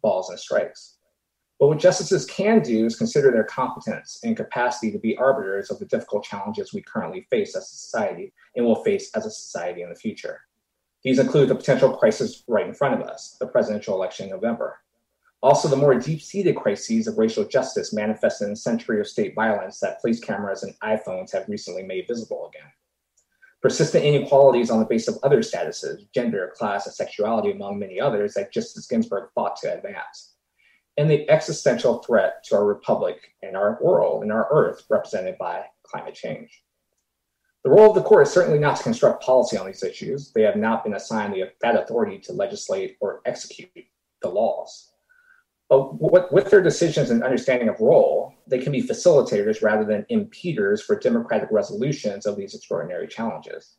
balls and strikes. But what justices can do is consider their competence and capacity to be arbiters of the difficult challenges we currently face as a society and will face as a society in the future. These include the potential crisis right in front of us, the presidential election in November. Also, the more deep seated crises of racial justice manifested in a century of state violence that police cameras and iPhones have recently made visible again. Persistent inequalities on the basis of other statuses, gender, class, and sexuality, among many others, that Justice Ginsburg fought to advance and the existential threat to our republic and our world and our earth represented by climate change. The role of the court is certainly not to construct policy on these issues. They have not been assigned the, that authority to legislate or execute the laws. But with their decisions and understanding of role, they can be facilitators rather than impeders for democratic resolutions of these extraordinary challenges.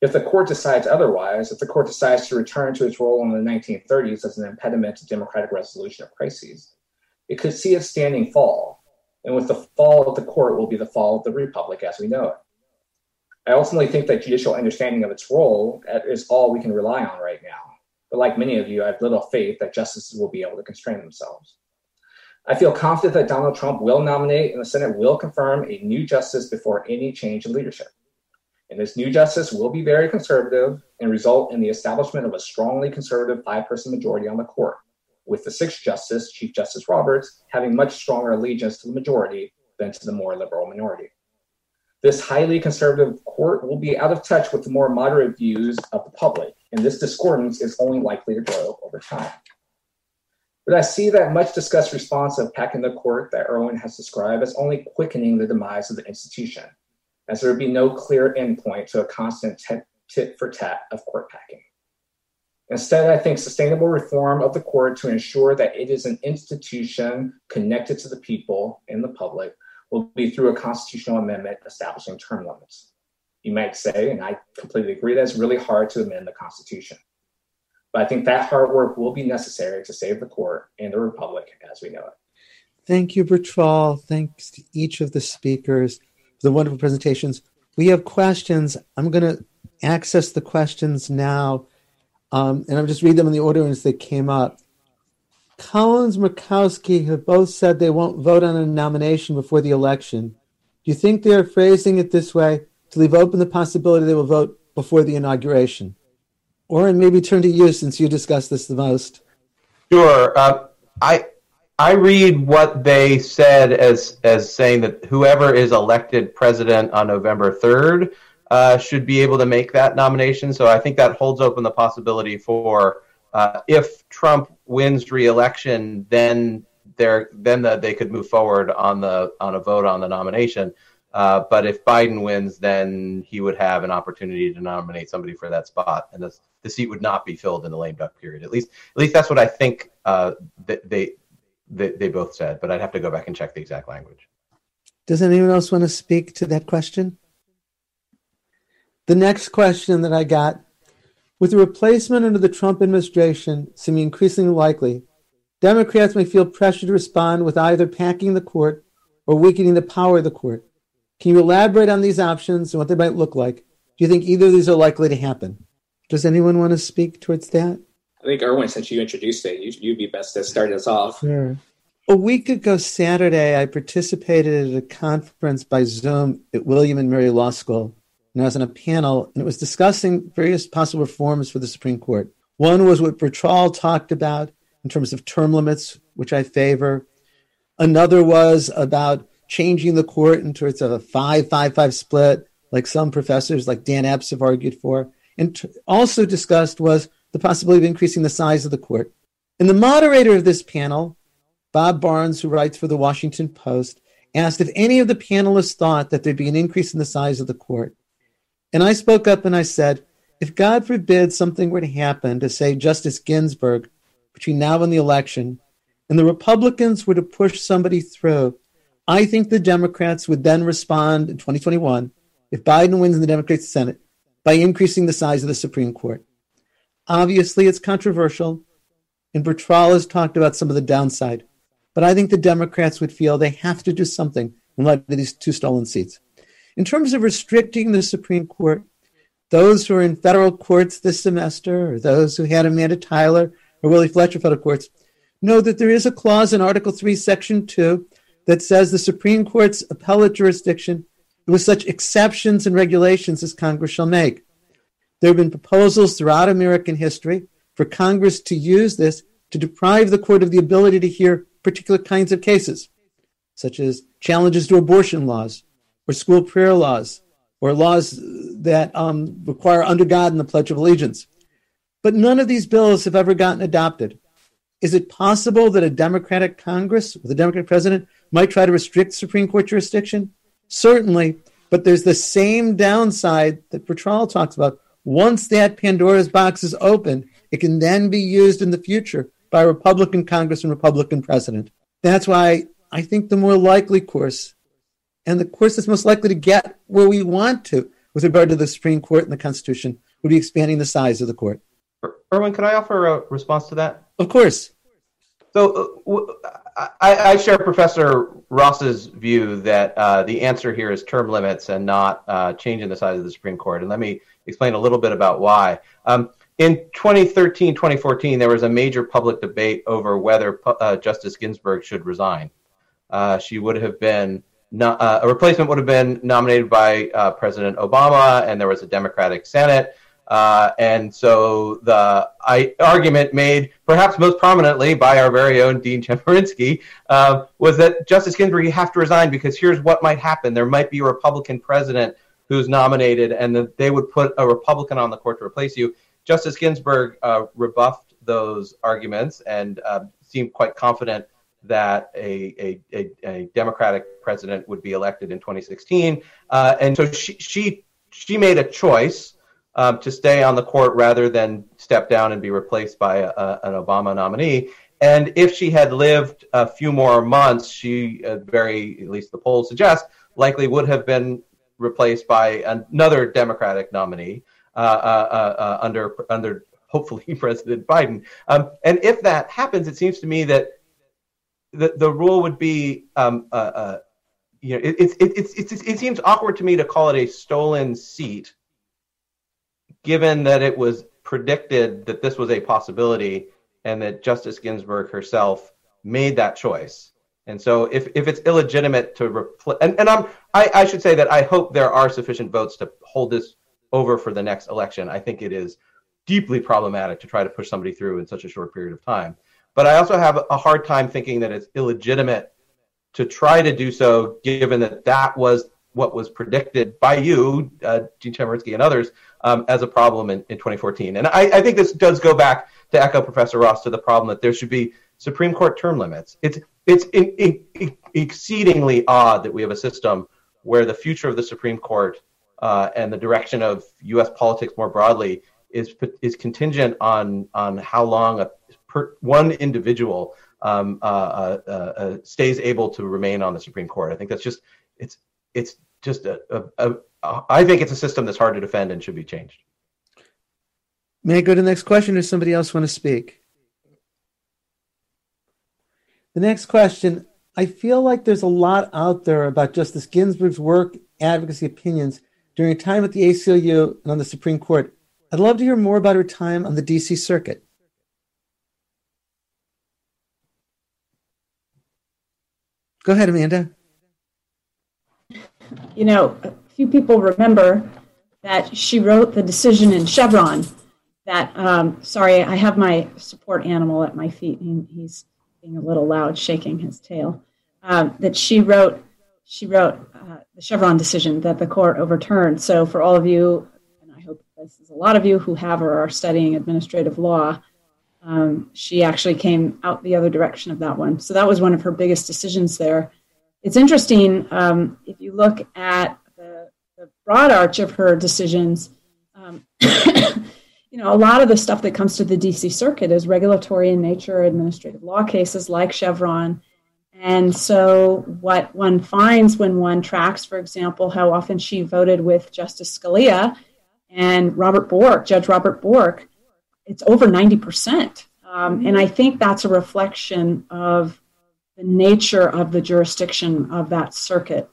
If the court decides otherwise, if the court decides to return to its role in the 1930s as an impediment to democratic resolution of crises, it could see its standing fall. And with the fall of the court will be the fall of the republic as we know it. I ultimately think that judicial understanding of its role is all we can rely on right now. But like many of you, I have little faith that justices will be able to constrain themselves. I feel confident that Donald Trump will nominate and the Senate will confirm a new justice before any change in leadership. And this new justice will be very conservative and result in the establishment of a strongly conservative five person majority on the court, with the sixth justice, Chief Justice Roberts, having much stronger allegiance to the majority than to the more liberal minority. This highly conservative court will be out of touch with the more moderate views of the public, and this discordance is only likely to grow over time. But I see that much discussed response of packing the court that Erwin has described as only quickening the demise of the institution as there would be no clear endpoint to a constant tit for tat of court packing. Instead, I think sustainable reform of the court to ensure that it is an institution connected to the people and the public will be through a constitutional amendment establishing term limits. You might say, and I completely agree, that it's really hard to amend the Constitution. But I think that hard work will be necessary to save the court and the republic as we know it. Thank you, Bertrall. Thanks to each of the speakers for the wonderful presentations. We have questions. I'm going to access the questions now, um, and I'll just read them in the order as they came up. Collins Murkowski have both said they won't vote on a nomination before the election. Do you think they're phrasing it this way to leave open the possibility they will vote before the inauguration? Or and maybe turn to you since you discussed this the most. Sure. Uh, I I read what they said as as saying that whoever is elected president on November third uh, should be able to make that nomination. So I think that holds open the possibility for uh, if Trump wins re-election, then there then the, they could move forward on the on a vote on the nomination. Uh, but if Biden wins, then he would have an opportunity to nominate somebody for that spot, and the, the seat would not be filled in the lame duck period. At least, at least that's what I think uh, they they, they both said, but I'd have to go back and check the exact language. Does anyone else want to speak to that question? The next question that I got with the replacement under the Trump administration seeming increasingly likely, Democrats may feel pressure to respond with either packing the court or weakening the power of the court. Can you elaborate on these options and what they might look like? Do you think either of these are likely to happen? Does anyone want to speak towards that? I think Erwin, since you introduced it, you, would be best to start us off. Sure. A week ago Saturday, I participated at a conference by Zoom at William and Mary Law School, and I was on a panel, and it was discussing various possible reforms for the Supreme Court. One was what Bertrall talked about in terms of term limits, which I favor. Another was about changing the court in terms of a five-five-five split, like some professors, like Dan Epps, have argued for. And t- also discussed was the possibility of increasing the size of the court. And the moderator of this panel, Bob Barnes, who writes for the Washington Post, asked if any of the panelists thought that there'd be an increase in the size of the court. And I spoke up and I said, if God forbid something were to happen to, say, Justice Ginsburg between now and the election, and the Republicans were to push somebody through, I think the Democrats would then respond in 2021, if Biden wins in the Democratic Senate, by increasing the size of the Supreme Court. Obviously, it's controversial, and Bertrall has talked about some of the downside. But I think the Democrats would feel they have to do something in light of these two stolen seats. In terms of restricting the Supreme Court, those who are in federal courts this semester, or those who had Amanda Tyler or Willie Fletcher federal courts, know that there is a clause in Article 3, Section 2 that says the Supreme Court's appellate jurisdiction with such exceptions and regulations as Congress shall make. There have been proposals throughout American history for Congress to use this to deprive the court of the ability to hear particular kinds of cases, such as challenges to abortion laws or school prayer laws or laws that um, require under God and the Pledge of Allegiance. But none of these bills have ever gotten adopted. Is it possible that a Democratic Congress with a Democratic president might try to restrict Supreme Court jurisdiction? Certainly, but there's the same downside that Bertrall talks about. Once that Pandora's box is opened, it can then be used in the future by Republican Congress and Republican president. That's why I think the more likely course, and the course that's most likely to get where we want to with regard to the Supreme Court and the Constitution, would be expanding the size of the court. Erwin, could I offer a response to that? Of course. So uh, I, I, share Professor Ross's view that uh, the answer here is term limits and not uh, changing the size of the Supreme Court. And let me explain a little bit about why. Um, in 2013, 2014, there was a major public debate over whether uh, Justice Ginsburg should resign. Uh, she would have been not, uh, a replacement would have been nominated by President Obama, and there was a Democratic Senate. Uh, and so the I, argument made perhaps most prominently by our very own Dean Chemerinsky uh, was that Justice Ginsburg, you have to resign because here's what might happen. There might be a Republican president who's nominated and that they would put a Republican on the court to replace you. Justice Ginsburg uh, rebuffed those arguments and uh, seemed quite confident that a, a, a, Democratic president would be elected in 2016. Uh, and so she, she, she made a choice um, to stay on the court rather than step down and be replaced by a, a, an Obama nominee. And if she had lived a few more months, she, uh, very, at least the polls suggest, likely would have been replaced by another Democratic nominee uh, uh, uh, uh under, under hopefully President Biden. Um, and if that happens, it seems to me that the, the rule would be um, uh, you know, it, it, it, it, it, seems awkward to me to call it a stolen seat given that it was predicted that this was a possibility and that Justice Ginsburg herself made that choice. And so if, if it's illegitimate to and, and I'm, I, I should say that I hope there are sufficient votes to hold this over for the next election. I think it is deeply problematic to try to push somebody through in such a short period of time. But I also have a hard time thinking that it's illegitimate to try to do so, given that that was what was predicted by you, uh, Dean Chemerinsky and others, um, as a problem in, in 2014. And I, I, think this does go back to echo Professor Ross to the problem that there should be Supreme Court term limits. It's it's in, in, in exceedingly odd that we have a system where the future of the Supreme Court uh, and the direction of U.S. politics more broadly is is contingent on on how long a per, one individual um, uh, uh, uh, stays able to remain on the Supreme Court. I think that's just it's it's just a, a Uh, I think it's a system that's hard to defend and should be changed. May I go to the next question, or somebody else want to speak? The next question. I feel like there's a lot out there about Justice Ginsburg's work, advocacy, opinions during a time at the ACLU and on the Supreme Court. I'd love to hear more about her time on the DC Circuit. Go ahead, Amanda you know, a few people remember that she wrote the decision in Chevron that, um, sorry, I have my support animal at my feet. He, he's being a little loud, shaking his tail. Um, that she wrote, she wrote uh, the Chevron decision that the court overturned. So for all of you, and I hope this is a lot of you who have or are studying administrative law, um, she actually came out the other direction of that one. So that was one of her biggest decisions there it's interesting um, if you look at broad arch of her decisions. Um, you know, a lot of the stuff that comes to the DC Circuit is regulatory in nature, administrative law cases like Chevron. And so, what one finds when one tracks, for example, how often she voted with Justice Scalia and Robert Bork, Judge Robert Bork, it's over 90%. Um, and I think that's a reflection of the nature of the jurisdiction of that circuit.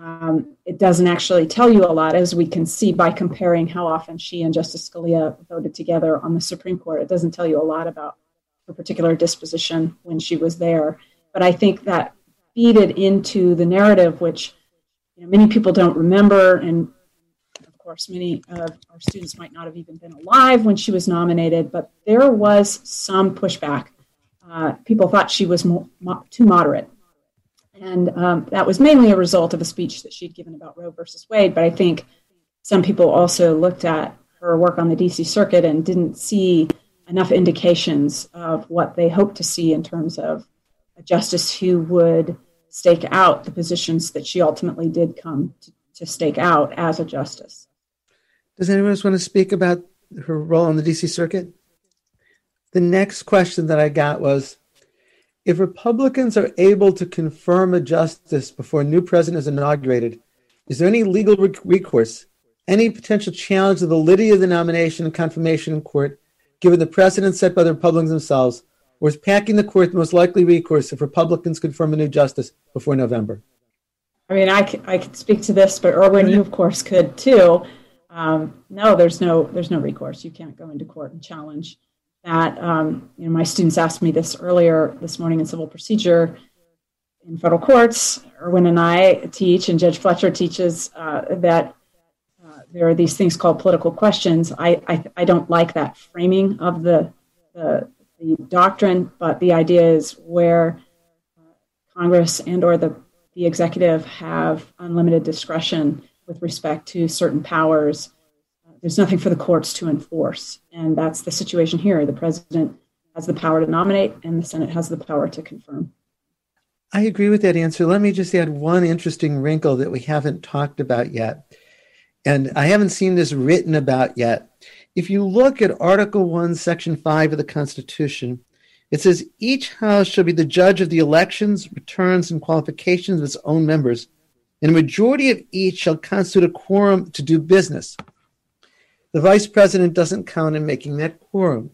Um, it doesn't actually tell you a lot, as we can see by comparing how often she and Justice Scalia voted together on the Supreme Court. It doesn't tell you a lot about her particular disposition when she was there. But I think that feeded into the narrative, which you know, many people don't remember, and of course, many of our students might not have even been alive when she was nominated. But there was some pushback. Uh, people thought she was mo- mo- too moderate, and um, that was mainly a result of a speech that she'd given about Roe versus Wade. But I think some people also looked at her work on the DC Circuit and didn't see enough indications of what they hoped to see in terms of a justice who would stake out the positions that she ultimately did come to, to stake out as a justice. Does anyone else want to speak about her role on the DC Circuit? The next question that I got was if Republicans are able to confirm a justice before a new president is inaugurated, is there any legal recourse, any potential challenge to the validity of the nomination and confirmation in court given the precedent set by the Republicans themselves, or is packing the court the most likely recourse if Republicans confirm a new justice before November? I mean, I, I could speak to this, but Erwin, you of course could too. Um, no, there's no there's no recourse. You can't go into court and challenge that. Um, you know, my students asked me this earlier this morning in civil procedure in federal courts. Erwin and I teach, and Judge Fletcher teaches uh, that there are these things called political questions. I, I, I don't like that framing of the, the, the doctrine, but the idea is where uh, Congress and or the, the executive have unlimited discretion with respect to certain powers. There's nothing for the courts to enforce, and that's the situation here. The president has the power to nominate, and the Senate has the power to confirm. I agree with that answer. Let me just add one interesting wrinkle that we haven't talked about yet and I haven't seen this written about yet. If you look at Article 1, Section 5 of the Constitution, it says each house shall be the judge of the elections, returns, and qualifications of its own members, and a majority of each shall constitute a quorum to do business. The vice president doesn't count in making that quorum.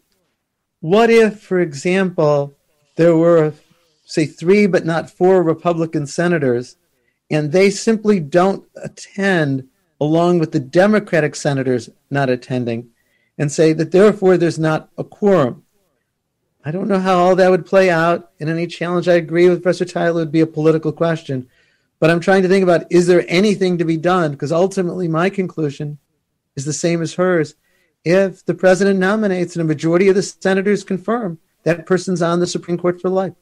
What if, for example, there were, say, three but not four Republican senators, and they simply don't attend along with the Democratic senators not attending, and say that therefore there's not a quorum. I don't know how all that would play out in any challenge. I agree with Professor Tyler, it would be a political question. But I'm trying to think about is there anything to be done? Because ultimately, my conclusion is the same as hers. If the president nominates and a majority of the senators confirm, that person's on the Supreme Court for life.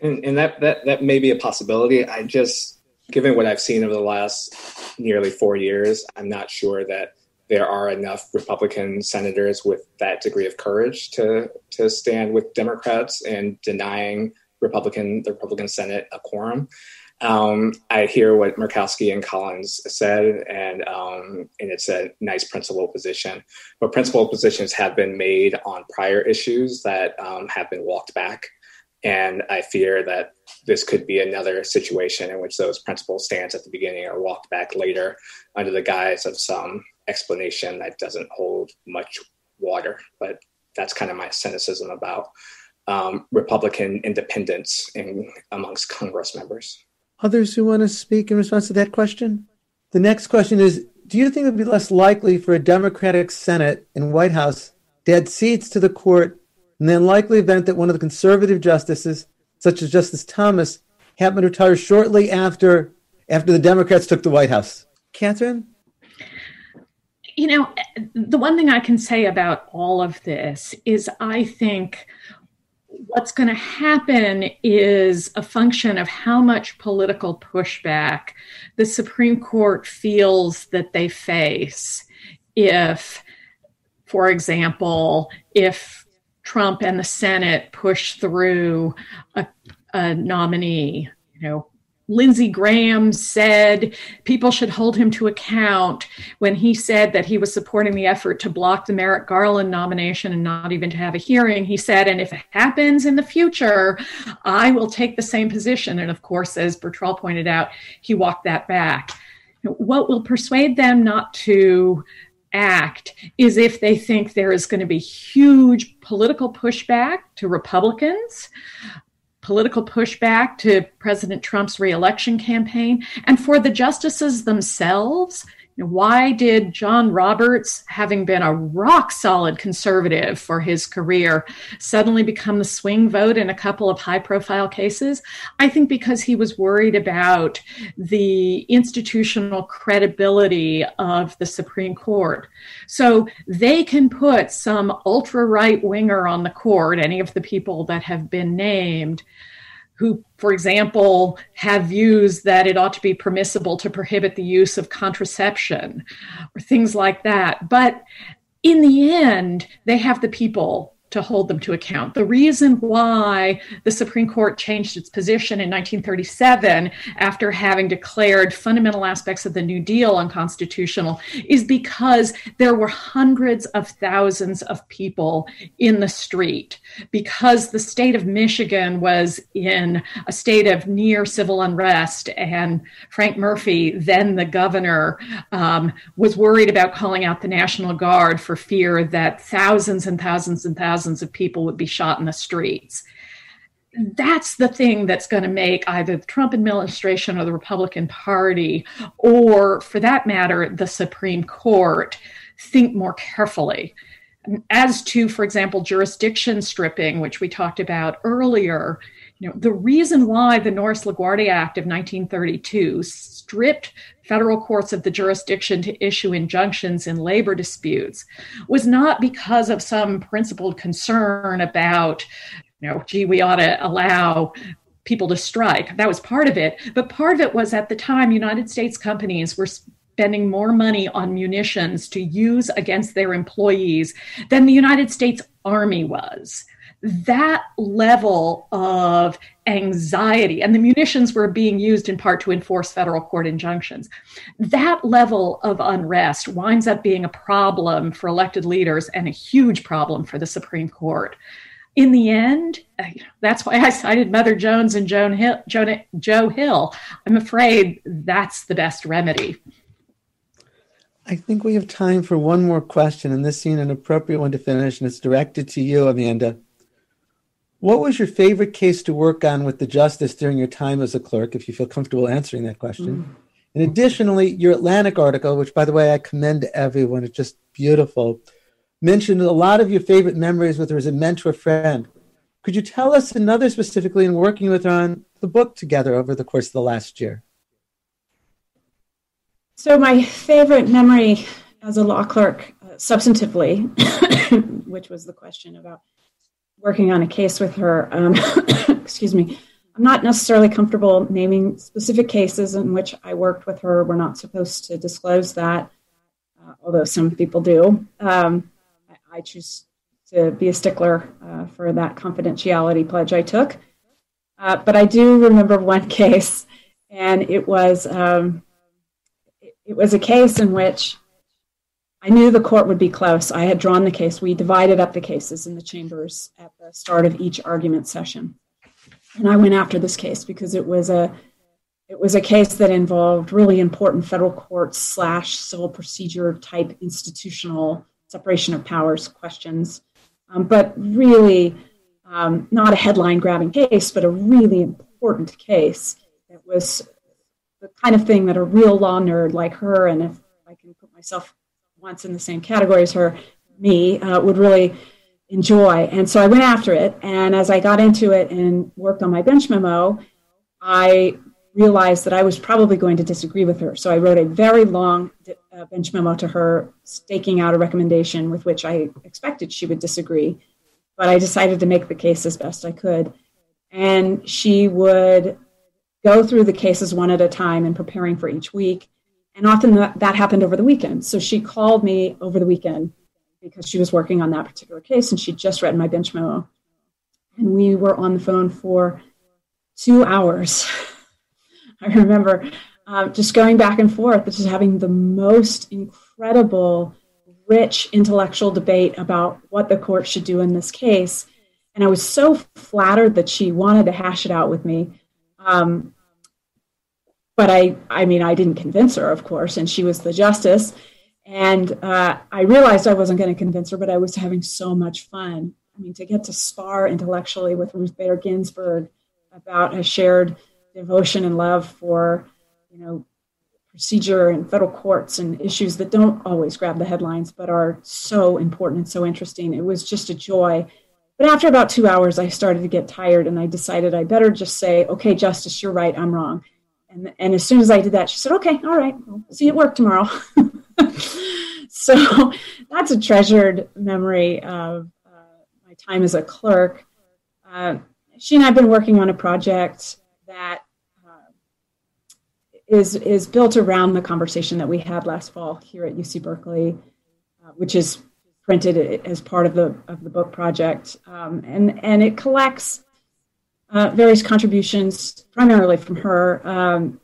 And, and that, that, that may be a possibility. I just, given what I've seen over the last nearly four years, I'm not sure that there are enough Republican senators with that degree of courage to to stand with Democrats and denying Republican the Republican Senate a quorum. Um, I hear what Murkowski and Collins said, and um, and it's a nice principled position. But principled positions have been made on prior issues that um, have been walked back, and I fear that this could be another situation in which those principles stands at the beginning are walked back later under the guise of some explanation that doesn't hold much water. But that's kind of my cynicism about um, Republican independence in, amongst Congress members. Others who want to speak in response to that question? The next question is Do you think it would be less likely for a Democratic Senate and White House to add seats to the court in the unlikely event that one of the conservative justices such as Justice Thomas, happened to retire shortly after after the Democrats took the White House. Catherine? You know, the one thing I can say about all of this is I think what's going to happen is a function of how much political pushback the Supreme Court feels that they face if, for example, if Trump and the Senate push through a, a nominee. You know, Lindsey Graham said people should hold him to account when he said that he was supporting the effort to block the Merrick Garland nomination and not even to have a hearing. He said, and if it happens in the future, I will take the same position. And of course, as Bertrall pointed out, he walked that back. What will persuade them not to act is if they think there is going to be huge political pushback to Republicans, political pushback to President Trump's reelection campaign, and for the justices themselves, Why did John Roberts, having been a rock solid conservative for his career, suddenly become the swing vote in a couple of high profile cases? I think because he was worried about the institutional credibility of the Supreme Court. So they can put some ultra right winger on the court, any of the people that have been named who, for example, have views that it ought to be permissible to prohibit the use of contraception or things like that. But in the end, they have the people to hold them to account. The reason why the Supreme Court changed its position in 1937 after having declared fundamental aspects of the New Deal unconstitutional is because there were hundreds of thousands of people in the street. Because the state of Michigan was in a state of near civil unrest, and Frank Murphy, then the governor, um, was worried about calling out the National Guard for fear that thousands and thousands and thousands thousands of people would be shot in the streets. That's the thing that's going to make either the Trump administration or the Republican Party, or for that matter, the Supreme Court, think more carefully. As to, for example, jurisdiction stripping, which we talked about earlier, you know, the reason why the Norris LaGuardia Act of 1932 stripped federal courts of the jurisdiction to issue injunctions in labor disputes was not because of some principled concern about, you know, gee, we ought to allow people to strike. That was part of it. But part of it was at the time, United States companies were spending more money on munitions to use against their employees than the United States Army was that level of anxiety, and the munitions were being used in part to enforce federal court injunctions. That level of unrest winds up being a problem for elected leaders and a huge problem for the Supreme Court. In the end, uh, that's why I cited Mother Jones and Joan Hill, Joe Hill. I'm afraid that's the best remedy. I think we have time for one more question, and this seemed an appropriate one to finish, and it's directed to you, Amanda. What was your favorite case to work on with the justice during your time as a clerk, if you feel comfortable answering that question? Mm. And additionally, your Atlantic article, which by the way I commend to everyone, it's just beautiful, mentioned a lot of your favorite memories with her as a mentor friend. Could you tell us another specifically in working with her on the book together over the course of the last year? So, my favorite memory as a law clerk, uh, substantively, which was the question about working on a case with her. Um, excuse me. I'm not necessarily comfortable naming specific cases in which I worked with her. We're not supposed to disclose that, uh, although some people do. Um, I, I, choose to be a stickler uh, for that confidentiality pledge I took. Uh, but I do remember one case, and it was um, it, it was a case in which I knew the court would be close. I had drawn the case. We divided up the cases in the chambers at the start of each argument session. And I went after this case because it was a it was a case that involved really important federal court slash civil procedure type institutional separation of powers questions, um, but really um, not a headline grabbing case, but a really important case. It was the kind of thing that a real law nerd like her, and if I can put myself once in the same category as her, me, uh, would really enjoy. And so I went after it. And as I got into it and worked on my bench memo, I realized that I was probably going to disagree with her. So I wrote a very long uh, bench memo to her, staking out a recommendation with which I expected she would disagree. But I decided to make the case as best I could. And she would go through the cases one at a time and preparing for each week. And often that, that happened over the weekend. So she called me over the weekend because she was working on that particular case and she just read my bench memo. And we were on the phone for two hours. I remember um, just going back and forth, just having the most incredible, rich intellectual debate about what the court should do in this case. And I was so flattered that she wanted to hash it out with me. Um, but I, I mean, I didn't convince her, of course, and she was the justice. And uh, I realized I wasn't going to convince her, but I was having so much fun. I mean, to get to spar intellectually with Ruth Bader Ginsburg about a shared devotion and love for, you know, procedure and federal courts and issues that don't always grab the headlines but are so important and so interesting. It was just a joy. But after about two hours, I started to get tired and I decided I better just say, okay, Justice, you're right, I'm wrong. And, and as soon as I did that, she said, okay, all right, I'll see you at work tomorrow. so that's a treasured memory of uh, my time as a clerk. Uh, she and I have been working on a project that is is built around the conversation that we had last fall here at UC Berkeley, uh, which is printed as part of the of the book project, um, and and it collects uh, various contributions, primarily from her, um,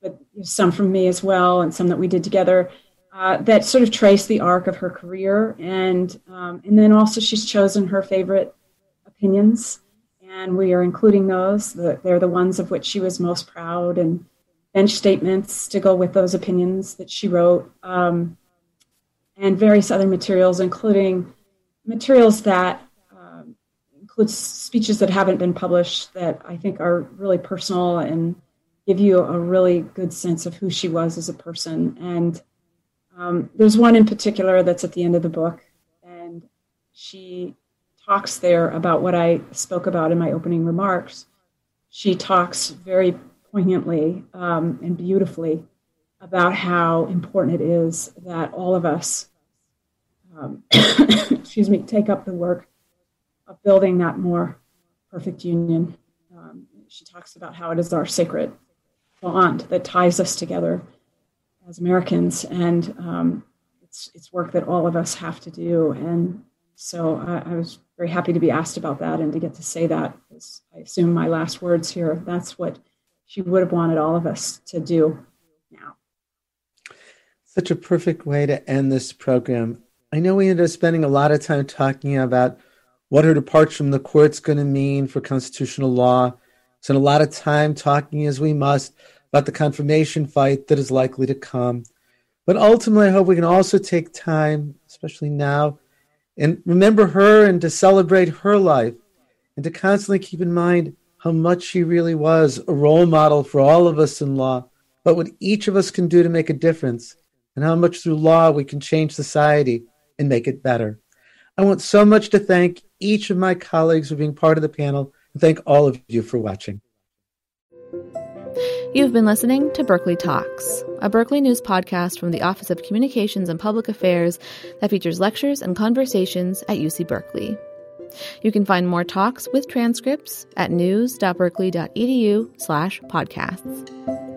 but some from me as well, and some that we did together. Uh, that sort of trace the arc of her career, and um, and then also she's chosen her favorite opinions, and we are including those. They're the ones of which she was most proud, and bench statements to go with those opinions that she wrote, um, and various other materials, including materials that include speeches that haven't been published that I think are really personal and give you a really good sense of who she was as a person. And um, there's one in particular that's at the end of the book, and she talks there about what I spoke about in my opening remarks. She talks very poignantly um, and beautifully about how important it is that all of us, um, excuse me, take up the work of building that more perfect union. Um, she talks about how it is our sacred bond that ties us together as Americans, and um, it's it's work that all of us have to do. And so I, I was very happy to be asked about that and to get to say that. I assume my last words here. That's what she would have wanted all of us to do now. Such a perfect way to end this program. I know we ended up spending a lot of time talking about what her departure from the court's going to mean for constitutional law. Spent a lot of time talking, as we must, about the confirmation fight that is likely to come. But ultimately, I hope we can also take time, especially now, and remember her and to celebrate her life and to constantly keep in mind how much she really was a role model for all of us in law, but what each of us can do to make a difference, and how much through law we can change society and make it better. I want so much to thank each of my colleagues for being part of the panel, and thank all of you for watching. You've been listening to Berkeley Talks, a Berkeley News podcast from the Office of Communications and Public Affairs that features lectures and conversations at UC Berkeley. You can find more talks with transcripts at news.berkeley.edu slash podcasts.